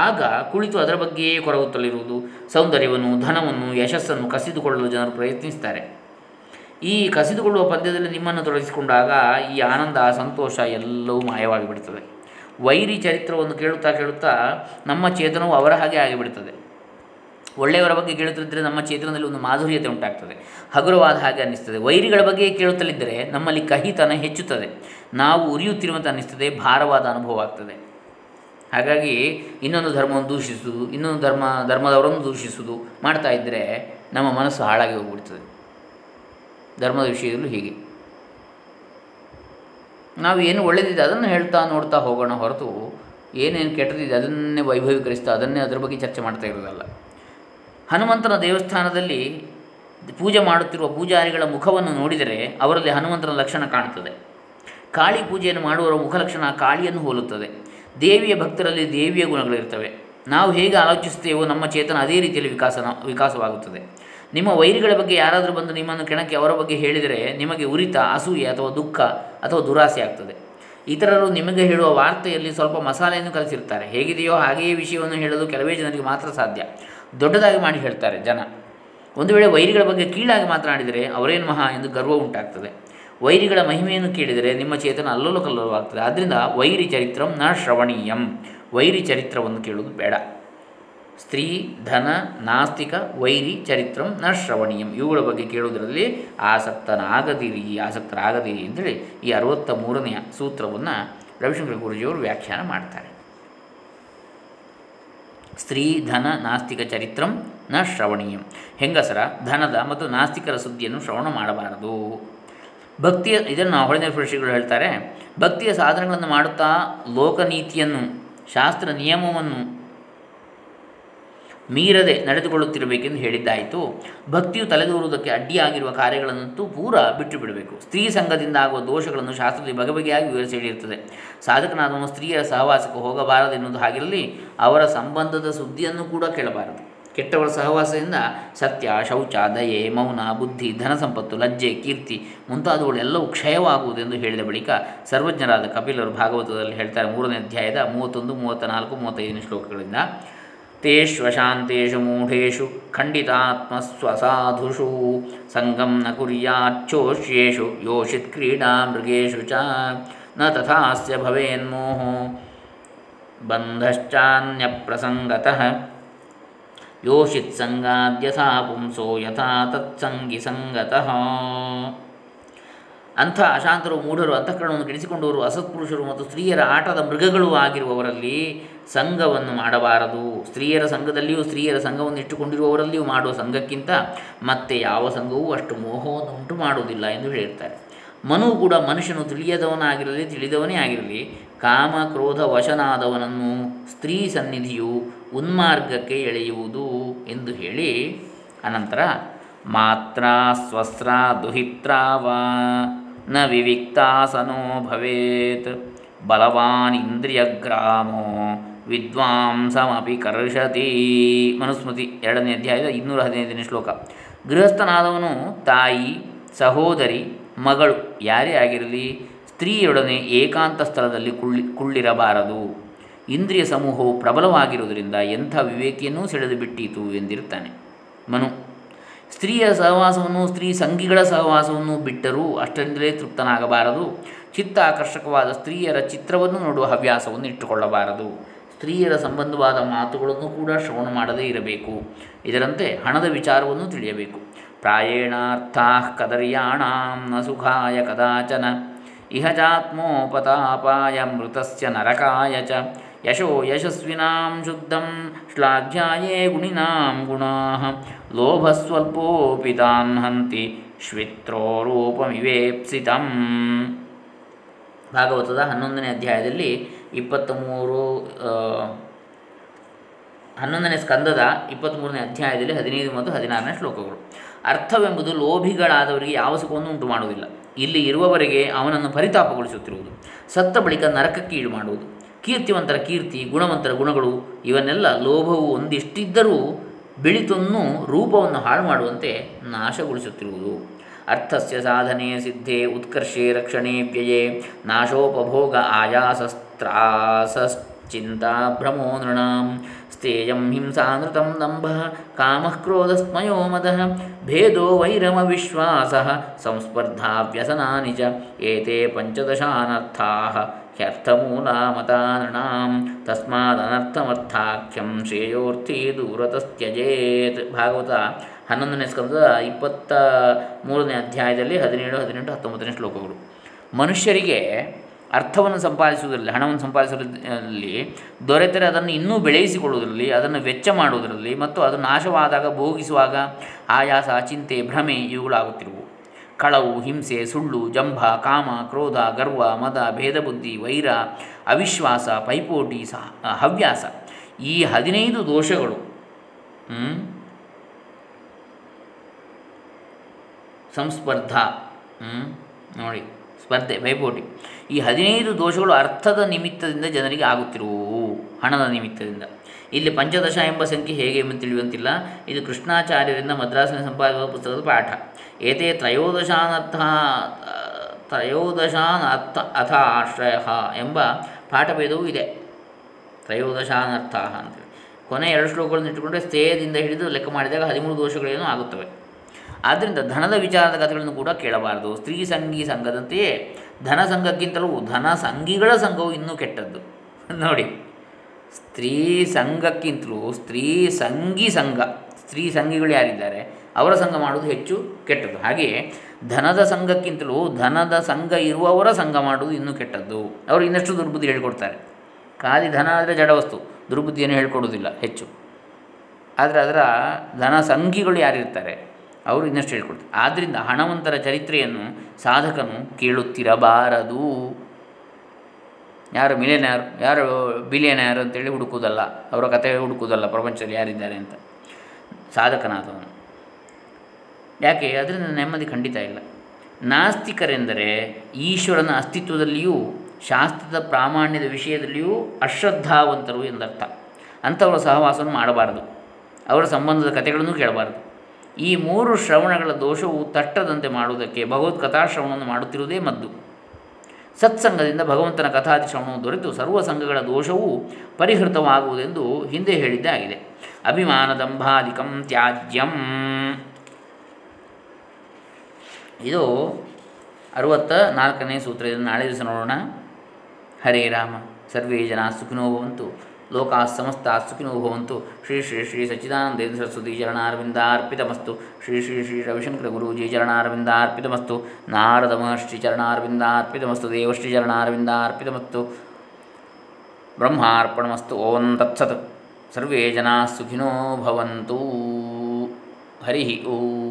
ಆಗ ಕುಳಿತು ಅದರ ಬಗ್ಗೆಯೇ ಕೊರಗುತ್ತಲಿರುವುದು ಸೌಂದರ್ಯವನ್ನು, ಧನವನ್ನು, ಯಶಸ್ಸನ್ನು ಕಸಿದುಕೊಳ್ಳಲು ಜನರು ಪ್ರಯತ್ನಿಸ್ತಾರೆ ಈ ಕಸಿದುಕೊಳ್ಳುವ ಪಂದ್ಯದಲ್ಲಿ ನಿಮ್ಮನ್ನು ತೊಡಗಿಸಿಕೊಂಡಾಗ ಈ ಆನಂದ, ಸಂತೋಷ ಎಲ್ಲವೂ ಮಾಯವಾಗಿ ಬಿಡುತ್ತದೆ ವೈರಿ ಚರಿತ್ರವನ್ನು ಕೇಳುತ್ತಾ ಕೇಳುತ್ತಾ ನಮ್ಮ ಚೇತನವು ಅವರ ಹಾಗೆ ಆಗಿಬಿಡುತ್ತದೆ ಒಳ್ಳೆಯವರ ಬಗ್ಗೆ ಕೇಳುತ್ತಿದ್ದರೆ ನಮ್ಮ ಚೇತನದಲ್ಲಿ ಒಂದು ಮಾಧುರ್ಯತೆ ಉಂಟಾಗ್ತದೆ. ಹಗುರವಾದ ಹಾಗೆ ಅನ್ನಿಸ್ತದೆ. ವೈರಿಗಳ ಬಗ್ಗೆ ಕೇಳುತ್ತಲಿದ್ದರೆ ನಮ್ಮಲ್ಲಿ ಕಹಿತನ ಹೆಚ್ಚುತ್ತದೆ. ನಾವು ಉರಿಯುತ್ತಿರುವಂತೆ ಅನ್ನಿಸ್ತದೆ, ಭಾರವಾದ ಅನುಭವ ಆಗ್ತದೆ. ಹಾಗಾಗಿ ಇನ್ನೊಂದು ಧರ್ಮವನ್ನು ದೂಷಿಸುವುದು, ಇನ್ನೊಂದು ಧರ್ಮ, ಧರ್ಮದವರನ್ನು ದೂಷಿಸುವುದು ಮಾಡ್ತಾ ಇದ್ದರೆ ನಮ್ಮ ಮನಸ್ಸು ಹಾಳಾಗಿ ಹೋಗ್ಬಿಡ್ತದೆ. ಧರ್ಮದ ವಿಷಯದಲ್ಲೂ ಹೀಗೆ. ನಾವು ಏನು ಒಳ್ಳೆಯದಿದೆ ಅದನ್ನು ಹೇಳ್ತಾ ನೋಡ್ತಾ ಹೋಗೋಣ ಹೊರತು ಏನೇನು ಕೆಟ್ಟದಿದೆ ಅದನ್ನೇ ವೈಭವೀಕರಿಸ್ತಾ, ಅದನ್ನೇ ಅದರ ಬಗ್ಗೆ ಚರ್ಚೆ ಮಾಡ್ತಾ ಇರೋದಲ್ಲ. ಹನುಮಂತನ ದೇವಸ್ಥಾನದಲ್ಲಿ ಪೂಜೆ ಮಾಡುತ್ತಿರುವ ಪೂಜಾರಿಗಳ ಮುಖವನ್ನು ನೋಡಿದರೆ ಅವರಲ್ಲಿ ಹನುಮಂತನ ಲಕ್ಷಣ ಕಾಣುತ್ತದೆ ಕಾಳಿ ಪೂಜೆಯನ್ನು ಮಾಡುವವರ ಮುಖಲಕ್ಷಣ ಕಾಳಿಯನ್ನು ಹೋಲುತ್ತದೆ. ದೇವಿಯ ಭಕ್ತರಲ್ಲಿ ದೇವಿಯ ಗುಣಗಳಿರ್ತವೆ. ನಾವು ಹೇಗೆ ಆಲೋಚಿಸುತ್ತೇವೋ ನಮ್ಮ ಚೇತನ ಅದೇ ರೀತಿಯಲ್ಲಿ ವಿಕಾಸನ, ವಿಕಾಸವಾಗುತ್ತದೆ. ನಿಮ್ಮ ವೈರಿಗಳ ಬಗ್ಗೆ ಯಾರಾದರೂ ಬಂದು ನಿಮ್ಮನ್ನು ಕೆಣಕಿ ಅವರ ಬಗ್ಗೆ ಹೇಳಿದರೆ ನಿಮಗೆ ಉರಿತ, ಅಸೂಯೆ ಅಥವಾ ದುಃಖ ಅಥವಾ ದುರಾಸೆ ಆಗ್ತದೆ. ಇತರರು ನಿಮಗೆ ಹೇಳುವ ವಾರ್ತೆಯಲ್ಲಿ ಸ್ವಲ್ಪ ಮಸಾಲೆಯನ್ನು ಕಲಿಸಿರ್ತಾರೆ ಹೇಗಿದೆಯೋ ಹಾಗೆಯೇ ವಿಷಯವನ್ನು ಹೇಳಲು ಕೆಲವೇ ಜನರಿಗೆ ಮಾತ್ರ ಸಾಧ್ಯ. ದೊಡ್ಡದಾಗಿ ಮಾಡಿ ಹೇಳ್ತಾರೆ ಜನ. ಒಂದು ವೇಳೆ ವೈರಿಗಳ ಬಗ್ಗೆ ಕೀಳಾಗಿ ಮಾತನಾಡಿದರೆ ಅವರೇನು ಮಹಾ ಎಂದು ಗರ್ವ ಉಂಟಾಗ್ತದೆ. ವೈರಿಗಳ ಮಹಿಮೆಯನ್ನು ಕೇಳಿದರೆ ನಿಮ್ಮ ಚೇತನ ಅಲ್ಲೋಲ ಆಗ್ತದೆ ಆದ್ದರಿಂದ ವೈರಿ ಚರಿತ್ರಂ ನ ಶ್ರವಣೀಯಂ. ವೈರಿ ಚರಿತ್ರವನ್ನು ಕೇಳುವುದು ಬೇಡ. ಸ್ತ್ರೀ, ಧನ, ನಾಸ್ತಿಕ, ವೈರಿ, ಚರಿತ್ರಂ ನ ಶ್ರವಣೀಯಂ. ಇವುಗಳ ಬಗ್ಗೆ ಕೇಳುವುದರಲ್ಲಿ ಆಸಕ್ತನಾಗದಿರಿ, ಆಸಕ್ತರಾಗದಿರಿ ಅಂತೇಳಿ ಈ ಅರವತ್ತ ಮೂರನೆಯ ಸೂತ್ರವನ್ನು ರವಿಶಂಕರ ಗುರುಜಿಯವರು ವ್ಯಾಖ್ಯಾನ ಮಾಡ್ತಾರೆ. ಸ್ತ್ರೀ, ಧನ, ನಾಸ್ತಿಕ, ಚರಿತ್ರಂ ನ ಶ್ರವಣೀಯಂ. ಹೆಂಗಸರ ಧನದ ಮತ್ತು ನಾಸ್ತಿಕರ ಸುದ್ದಿಯನ್ನು ಶ್ರವಣ ಮಾಡಬಾರದು. ಭಕ್ತಿಯ, ಇದನ್ನು ಹೊಳೆನೇ ಋಷಿಗಳು ಹೇಳ್ತಾರೆ, ಭಕ್ತಿಯ ಸಾಧನಗಳನ್ನು ಮಾಡುತ್ತಾ ಲೋಕನೀತಿಯನ್ನು, ಶಾಸ್ತ್ರ ನಿಯಮವನ್ನು ಮೀರದೆ ನಡೆದುಕೊಳ್ಳುತ್ತಿರಬೇಕೆಂದು ಹೇಳಿದ್ದಾಯಿತು. ಭಕ್ತಿಯು ತಲೆದೋರುವುದಕ್ಕೆ ಅಡ್ಡಿಯಾಗಿರುವ ಕಾರ್ಯಗಳನ್ನಂತೂ ಪೂರ ಬಿಟ್ಟು ಬಿಡಬೇಕು ಸ್ತ್ರೀ ಸಂಘದಿಂದ ಆಗುವ ದೋಷಗಳನ್ನು ಶಾಸ್ತ್ರದಲ್ಲಿ ಬಗೆಬಗೆಯಾಗಿ ವಿವರಿಸಿ ಹೇಳಿರುತ್ತದೆ ಸಾಧಕನಾದವನು ಸ್ತ್ರೀಯರ ಸಹವಾಸಕ್ಕೆ ಹೋಗಬಾರದು ಎನ್ನುವುದು ಹಾಗಿರಲಿ, ಅವರ ಸಂಬಂಧದ ಸುದ್ದಿಯನ್ನು ಕೂಡ ಕೇಳಬಾರದು. ಕೆಟ್ಟವರ ಸಹವಾಸದಿಂದ ಸತ್ಯ, ಶೌಚ, ದಯೆ, ಮೌನ, ಬುದ್ಧಿ, ಧನ ಸಂಪತ್ತು, ಲಜ್ಜೆ, ಕೀರ್ತಿ ಮುಂತಾದವುಗಳೆಲ್ಲವೂ ಕ್ಷಯವಾಗುವುದೆಂದು ಹೇಳಿದ ಬಳಿಕ ಸರ್ವಜ್ಞರಾದ ಕಪಿಲರು ಭಾಗವತದಲ್ಲಿ ಹೇಳ್ತಾರೆ ಮೂರನೇ ಅಧ್ಯಾಯದ ಮೂವತ್ತೊಂದು ಮೂವತ್ತ ನಾಲ್ಕು ಮೂವತ್ತೈದನೇ ಶ್ಲೋಕಗಳಿಂದ. तेष्वशान्तेषु मूढेषु खण्डितात्मस्वसाधुषु सङ्गं न कुर्याच्चोष्येषु योषित्क्रीडामृगेषु च न तथास्य भवेन्मोहो बन्धश्चान्यप्रसङ्गतः योषित्सङ्गाद्यथा पुंसो यथा तत्सङ्गिसङ्गतः ಅಂಥ ಅಶಾಂತರು ಮೂಢರು, ಅಂತಃಕರಣವನ್ನು ಕೆಡಿಸಿಕೊಂಡವರು ಅಸತ್ಪುರುಷರು ಮತ್ತು ಸ್ತ್ರೀಯರ ಆಟದ ಮೃಗಗಳು ಆಗಿರುವವರಲ್ಲಿ ಸಂಘವನ್ನು ಮಾಡಬಾರದು. ಸ್ತ್ರೀಯರ ಸಂಘದಲ್ಲಿಯೂ ಸ್ತ್ರೀಯರ ಸಂಘವನ್ನು ಇಟ್ಟುಕೊಂಡಿರುವವರಲ್ಲಿಯೂ ಮಾಡುವ ಸಂಘಕ್ಕಿಂತ ಮತ್ತೆ ಯಾವ ಸಂಘವೂ ಅಷ್ಟು ಮೋಹವನ್ನು ಉಂಟು ಮಾಡುವುದಿಲ್ಲ ಎಂದು ಹೇಳಿರ್ತಾರೆ. ಮನು ಕೂಡ ಮನುಷ್ಯನು ತಿಳಿಯದವನಾಗಿರಲಿ, ತಿಳಿದವನೇ ಆಗಿರಲಿ, ಕಾಮ ಕ್ರೋಧ ವಶನಾದವನನ್ನು ಸ್ತ್ರೀ ಸನ್ನಿಧಿಯು ಉನ್ಮಾರ್ಗಕ್ಕೆ ಎಳೆಯುವುದು ಎಂದು ಹೇಳಿ ಅನಂತರ ಮಾತ್ರ ಸ್ವಸ್ರ ದುಹಿತ್ರಾವ ನ ವಿವಿಕ್ತಾಸನೋ ಭವೇತ್. ಬಲವಾನ್ ಇಂದ್ರಿಯಗ್ರಾಮೋ ವಿದ್ವಾಂಸಮಪಿ ಕರ್ಷತಿ. ಮನುಸ್ಮೃತಿ ಎರಡನೇ ಅಧ್ಯಾಯದ ಇನ್ನೂರ ಹದಿನೈದನೇ ಶ್ಲೋಕ. ಗೃಹಸ್ಥನಾದವನು ತಾಯಿ, ಸಹೋದರಿ, ಮಗಳು ಯಾರೇ ಆಗಿರಲಿ ಸ್ತ್ರೀಯೊಡನೆ ಏಕಾಂತ ಸ್ಥಳದಲ್ಲಿ ಕುಳ್ಳಿ, ಕುಳ್ಳಿರಬಾರದು. ಇಂದ್ರಿಯ ಸಮೂಹವು ಪ್ರಬಲವಾಗಿರುವುದರಿಂದ ಎಂಥ ವಿವೇಕಿಯನ್ನೂ ಸೆಳೆದು ಬಿಟ್ಟೀತು ಎಂದಿರುತ್ತಾನೆ. ಮನು ಸ್ತ್ರೀಯ ಸಹವಾಸವನ್ನು, ಸ್ತ್ರೀ ಸಂಗಿಗಳ ಸಹವಾಸವನ್ನು ಬಿಟ್ಟರೂ ಅಷ್ಟರಿಂದಲೇ ತೃಪ್ತನಾಗಬಾರದು. ಚಿತ್ತ ಆಕರ್ಷಕವಾದ ಸ್ತ್ರೀಯರ ಚಿತ್ರವನ್ನು ನೋಡುವ ಹವ್ಯಾಸವನ್ನು ಇಟ್ಟುಕೊಳ್ಳಬಾರದು. ಸ್ತ್ರೀಯರ ಸಂಬಂಧವಾದ ಮಾತುಗಳನ್ನು ಕೂಡ ಶ್ರವಣ ಮಾಡದೇ ಇರಬೇಕು. ಇದರಂತೆ ಹಣದ ವಿಚಾರವನ್ನು ತಿಳಿಯಬೇಕು. ಪ್ರಾಯೇಣಾರ್ಥಾ ಕದರ್ಯಾಣ ಸುಖಾಯ ಕದಾಚನ ಇಹಜಾತ್ಮೋಪತಾಪಾಯ ಮೃತಸ್ಯ ನರಕಾಯ ಚ ಯಶೋ ಯಶಸ್ವಿನಾಂ ಶುದ್ಧಂ ಶ್ಲಾಘ್ಯಾಯೇ ಗುಣಿನಾಂ ಗುಣಾ ಲೋಭಸ್ವಲ್ಪೋಪಿ ತಾನ್ ಹಂತಿ ಶ್ವಿತ್ರೋ ರೂಪಮಿವೇಪ್ಸಿತಂ ಭಾಗವತದ ಹನ್ನೊಂದನೇ ಅಧ್ಯಾಯದಲ್ಲಿ ಇಪ್ಪತ್ತ ಮೂರು ಹನ್ನೊಂದನೇ ಸ್ಕಂದದ ಇಪ್ಪತ್ತ್ಮೂರನೇ ಅಧ್ಯಾಯದಲ್ಲಿ ಹದಿನೈದು ಮತ್ತು ಹದಿನಾರನೇ ಶ್ಲೋಕಗಳು. ಅರ್ಥವೆಂಬುದು ಲೋಭಿಗಳಾದವರಿಗೆ ಯಾವ ಸುಖವನ್ನು ಉಂಟು ಮಾಡುವುದಿಲ್ಲ ಇಲ್ಲಿ ಇರುವವರೆಗೆ ಅವನನ್ನು ಪರಿತಾಪಗೊಳಿಸುತ್ತಿರುವುದು, ಸತ್ತ ಬಳಿಕ ನರಕಕ್ಕೆ ಈಡು ಮಾಡುವುದು. ಕೀರ್ತಿವಂತರ ಕೀರ್ತಿ, ಗುಣವಂತರ ಗುಣಗಳು, ಇವನ್ನೆಲ್ಲ ಲೋಭವು ಒಂದಿಷ್ಟಿದ್ದರೂ ಬೆಳಿತನ್ನು ರೂಪವನ್ನು ಹಾಳು ಮಾಡುವಂತೆ ನಾಶಗೊಳಿಸುತ್ತಿರುವುದು. ಅರ್ಥಸ್ಯ ಸಾಧನೆ ಸಿದ್ಧೆ ಉತ್ಕರ್ಷೆ ರಕ್ಷಣೆ ವ್ಯಯೇ ನಾಶೋಪಭೋಗ ಆಯಾಸಸ್ತ್ರಾಸಶ್ಚಿಂತಾ ಭ್ರಮೋ ನೃಣಾಂ ಸ್ಥೇಯಂ ಹಿಂಸಾನೃತ ದಂಭ ಕಾಮಃ ಕ್ರೋಧಸ್ಮಯೋ ಮದಃ ಭೇದೋ ವೈರಮ ವಿಶ್ವಾಸ ಸಂಸ್ಪರ್ಧಾ ವ್ಯಸನಾನಿ ಚ ಏತೆ ಪಂಚದಶಾನರ್ಥಾ ಹ್ಯರ್ಥಮೂಲಾಮತಾನೃಣಾಂ ತಸ್ಮಾದನರ್ಥಮರ್ಥಾಖ್ಯಂ ಶ್ರೇಯೋರ್ಥಿ ದೂರತಸ್ತ್ಯಜೇತ್. ಭಾಗವತ ಹನ್ನೊಂದನೇ ಸ್ಕಂದದ ಇಪ್ಪತ್ತ ಮೂರನೇ ಅಧ್ಯಾಯದಲ್ಲಿ ಹದಿನೇಳು, ಹದಿನೆಂಟು, ಹತ್ತೊಂಬತ್ತನೇ ಶ್ಲೋಕಗಳು. ಮನುಷ್ಯರಿಗೆ ಅರ್ಥವನ್ನು ಸಂಪಾದಿಸುವುದರಲ್ಲಿ, ಹಣವನ್ನು ಸಂಪಾದಿಸುವುದರಲ್ಲಿ, ದೊರೆತರೆ ಅದನ್ನು ಇನ್ನೂ ಬೆಳೆಯಿಸಿಕೊಳ್ಳುವುದರಲ್ಲಿ, ಅದನ್ನು ವೆಚ್ಚ ಮಾಡುವುದರಲ್ಲಿ ಮತ್ತು ಅದು ನಾಶವಾದಾಗ, ಭೋಗಿಸುವಾಗ ಆಯಾಸ, ಚಿಂತೆ, ಭ್ರಮೆ ಇವುಗಳಾಗುತ್ತಿರುವು. ಕಳವು, ಹಿಂಸೆ, ಸುಳ್ಳು, ಜಂಭ, ಕಾಮ, ಕ್ರೋಧ, ಗರ್ವ, ಮದ ಭೇದಬುದ್ಧಿ ವೈರ, ಅವಿಶ್ವಾಸ, ಪೈಪೋಟಿ, ಸಹ ಹವ್ಯಾಸ. ಈ ಹದಿನೈದು ದೋಷಗಳು ಸಂಸ್ಪರ್ಧ ನೋಡಿ, ಸ್ಪರ್ಧೆ, ಪೈಪೋಟಿ. ಈ ಹದಿನೈದು ದೋಷಗಳು ಅರ್ಥದ ನಿಮಿತ್ತದಿಂದ ಜನರಿಗೆ ಆಗುತ್ತಿರುವು, ಹಣದ ನಿಮಿತ್ತದಿಂದ. ಇಲ್ಲಿ ಪಂಚದಶ ಎಂಬ ಸಂಖ್ಯೆ ಹೇಗೆ ಎಂಬ ತಿಳಿಯುವಂತಿಲ್ಲ. ಇದು ಕೃಷ್ಣಾಚಾರ್ಯರಿಂದ ಮದ್ರಾಸಿನ ಸಂಪಾದಕ ಪುಸ್ತಕದ ಪಾಠ. ಏತೇ ತ್ರಯೋದಶಾನರ್ಥ ತ್ರಯೋದಶಾನ್ ಅರ್ಥ ಅಥ ಆಶ್ರಯ ಎಂಬ ಪಾಠಭೇದವೂ ಇದೆ. ತ್ರಯೋದಶಾನರ್ಥ ಅಂತೇಳಿ. ಕೊನೆ ಎರಡು ಶ್ಲೋಕಗಳನ್ನು ಇಟ್ಟುಕೊಂಡ್ರೆ ಸ್ಥೇಯದಿಂದ ಹಿಡಿದು ಲೆಕ್ಕ ಮಾಡಿದಾಗ ಹದಿಮೂರು ದೋಷಗಳೇನು ಆಗುತ್ತವೆ. ಆದ್ದರಿಂದ ಧನದ ವಿಚಾರದ ಕಥೆಗಳನ್ನು ಕೂಡ ಕೇಳಬಾರದು. ಸ್ತ್ರೀ ಸಂಘಿ ಸಂಘದಂತೆಯೇ ಧನ ಸಂಘಕ್ಕಿಂತಲೂ ಧನ ಸಂಘಿಗಳ ಸಂಘವು ಇನ್ನೂ ಕೆಟ್ಟದ್ದು. ನೋಡಿ, ಸ್ತ್ರೀ ಸಂಘಕ್ಕಿಂತಲೂ ಸ್ತ್ರೀ ಸಂಘಿ ಸಂಘ, ಸ್ತ್ರೀ ಸಂಘಿಗಳು ಯಾರಿದ್ದಾರೆ? ಅವರ ಸಂಘ ಮಾಡುವುದು ಹೆಚ್ಚು ಕೆಟ್ಟದ್ದು. ಹಾಗೆಯೇ ಧನದ ಸಂಘಕ್ಕಿಂತಲೂ ಧನದ ಸಂಘ ಇರುವವರ ಸಂಘ ಮಾಡುವುದು ಇನ್ನೂ ಕೆಟ್ಟದ್ದು. ಅವರು ಇನ್ನಷ್ಟು ದುರ್ಬುದ್ಧಿ ಹೇಳಿಕೊಡ್ತಾರೆ. ಖಾಲಿ ಧನ ಆದರೆ ಜಡವಸ್ತು ದುರ್ಬುದ್ಧಿಯನ್ನು ಹೇಳಿಕೊಡುವುದಿಲ್ಲ ಹೆಚ್ಚು. ಆದರೆ ಅದರ ಧನ ಸಂಘಿಗಳು ಯಾರಿರ್ತಾರೆ? ಅವರು ಇನ್ನಷ್ಟು ಹೇಳ್ಕೊಡ್ತಾರೆ. ಆದ್ದರಿಂದ ಹಣವಂತರ ಚರಿತ್ರೆಯನ್ನು ಸಾಧಕನು ಕೇಳುತ್ತಿರಬಾರದು. ಯಾರು ಮಿಲಿಯನ್ಯಾರ್ ಯಾರು ಬಿಲಿಯನ್ಯಾರ್ ಅಂತೇಳಿ ಹುಡುಕುವುದಲ್ಲ. ಅವರ ಕಥೆ ಹುಡುಕುವುದಲ್ಲ ಪ್ರಪಂಚದಲ್ಲಿ ಯಾರಿದ್ದಾರೆ ಅಂತ. ಸಾಧಕನಾದವನು. ಯಾಕೆ? ಅದರಿಂದ ನೆಮ್ಮದಿ ಖಂಡಿತ ಇಲ್ಲ. ನಾಸ್ತಿಕರೆಂದರೆ ಈಶ್ವರನ ಅಸ್ತಿತ್ವದಲ್ಲಿಯೂ, ಶಾಸ್ತ್ರದ ಪ್ರಾಮಾಣ್ಯದ ವಿಷಯದಲ್ಲಿಯೂ ಅಶ್ರದ್ಧಾವಂತರು ಎಂದರ್ಥ. ಅಂಥವರ ಸಹವಾಸವನ್ನು ಮಾಡಬಾರದು. ಅವರ ಸಂಬಂಧದ ಕಥೆಗಳನ್ನು ಕೇಳಬಾರದು. ಈ ಮೂರು ಶ್ರವಣಗಳ ದೋಷವು ತಟ್ಟದಂತೆ ಮಾಡುವುದಕ್ಕೆ ಭಗವತ್ ಕಥಾಶ್ರವಣವನ್ನು ಮಾಡುತ್ತಿರುವುದೇ ಮದ್ದು. ಸತ್ಸಂಗದಿಂದ ಭಗವಂತನ ಕಥಾದಿ ಶ್ರವಣವು ದೊರೆತು ಸರ್ವ ಸಂಘಗಳ ದೋಷವೂ ಪರಿಹೃತವಾಗುವುದೆಂದು ಹಿಂದೆ ಹೇಳಿದ್ದೇ ಆಗಿದೆ. ಅಭಿಮಾನದಂಭಾಧಿಕಂ ತ್ಯಾಜ್ಯಂ ಇದು ಅರುವತ್ತ ನಾಲ್ಕನೇ ಸೂತ್ರ. ಇದನ್ನು ನಾಳೆ ದಿವಸ ನೋಡೋಣ. ಹರೇ ರಾಮ. ಸರ್ವೇ ಜನ ಸುಖಿನೋ ಭವಂತು. ಲೋಕಾ ಸಮಸ್ತ ಸುಖಿನೋ ಭವಂತು. ಶ್ರೀ ಶ್ರೀ ಶ್ರೀ ಸಚ್ಚಿದಾನಂದೇಂದ್ರ ಸರಸ್ವತಿ ಚರಣಾರ್ವಿಂದಾರ್ಪಿತಮಸ್ತು. ಶ್ರೀ ಶ್ರೀ ಶ್ರೀ ರವಿಶಂಕರ ಗುರೂಜಿ ಚರಣಾರವಿಂದಾರ್ಪಿತಮಸ್ತು. ನಾರದ ಮಹರ್ಷಿ ಚರಣಾರವಿಂದಾರ್ಪಿತಮಸ್ತು. ದೇವಶ್ರೀ ಚರಣಾರವಿಂದಾರ್ಪಿತಮಸ್ತು. ಬ್ರಹ್ಮಾರ್ಪಣಮಸ್ತು. ಓಂ ತತ್ಸತ್. ಸರ್ವೇ ಜನ ಸುಖಿನೋ ಭವಂತು. ಹರಿ ಓಂ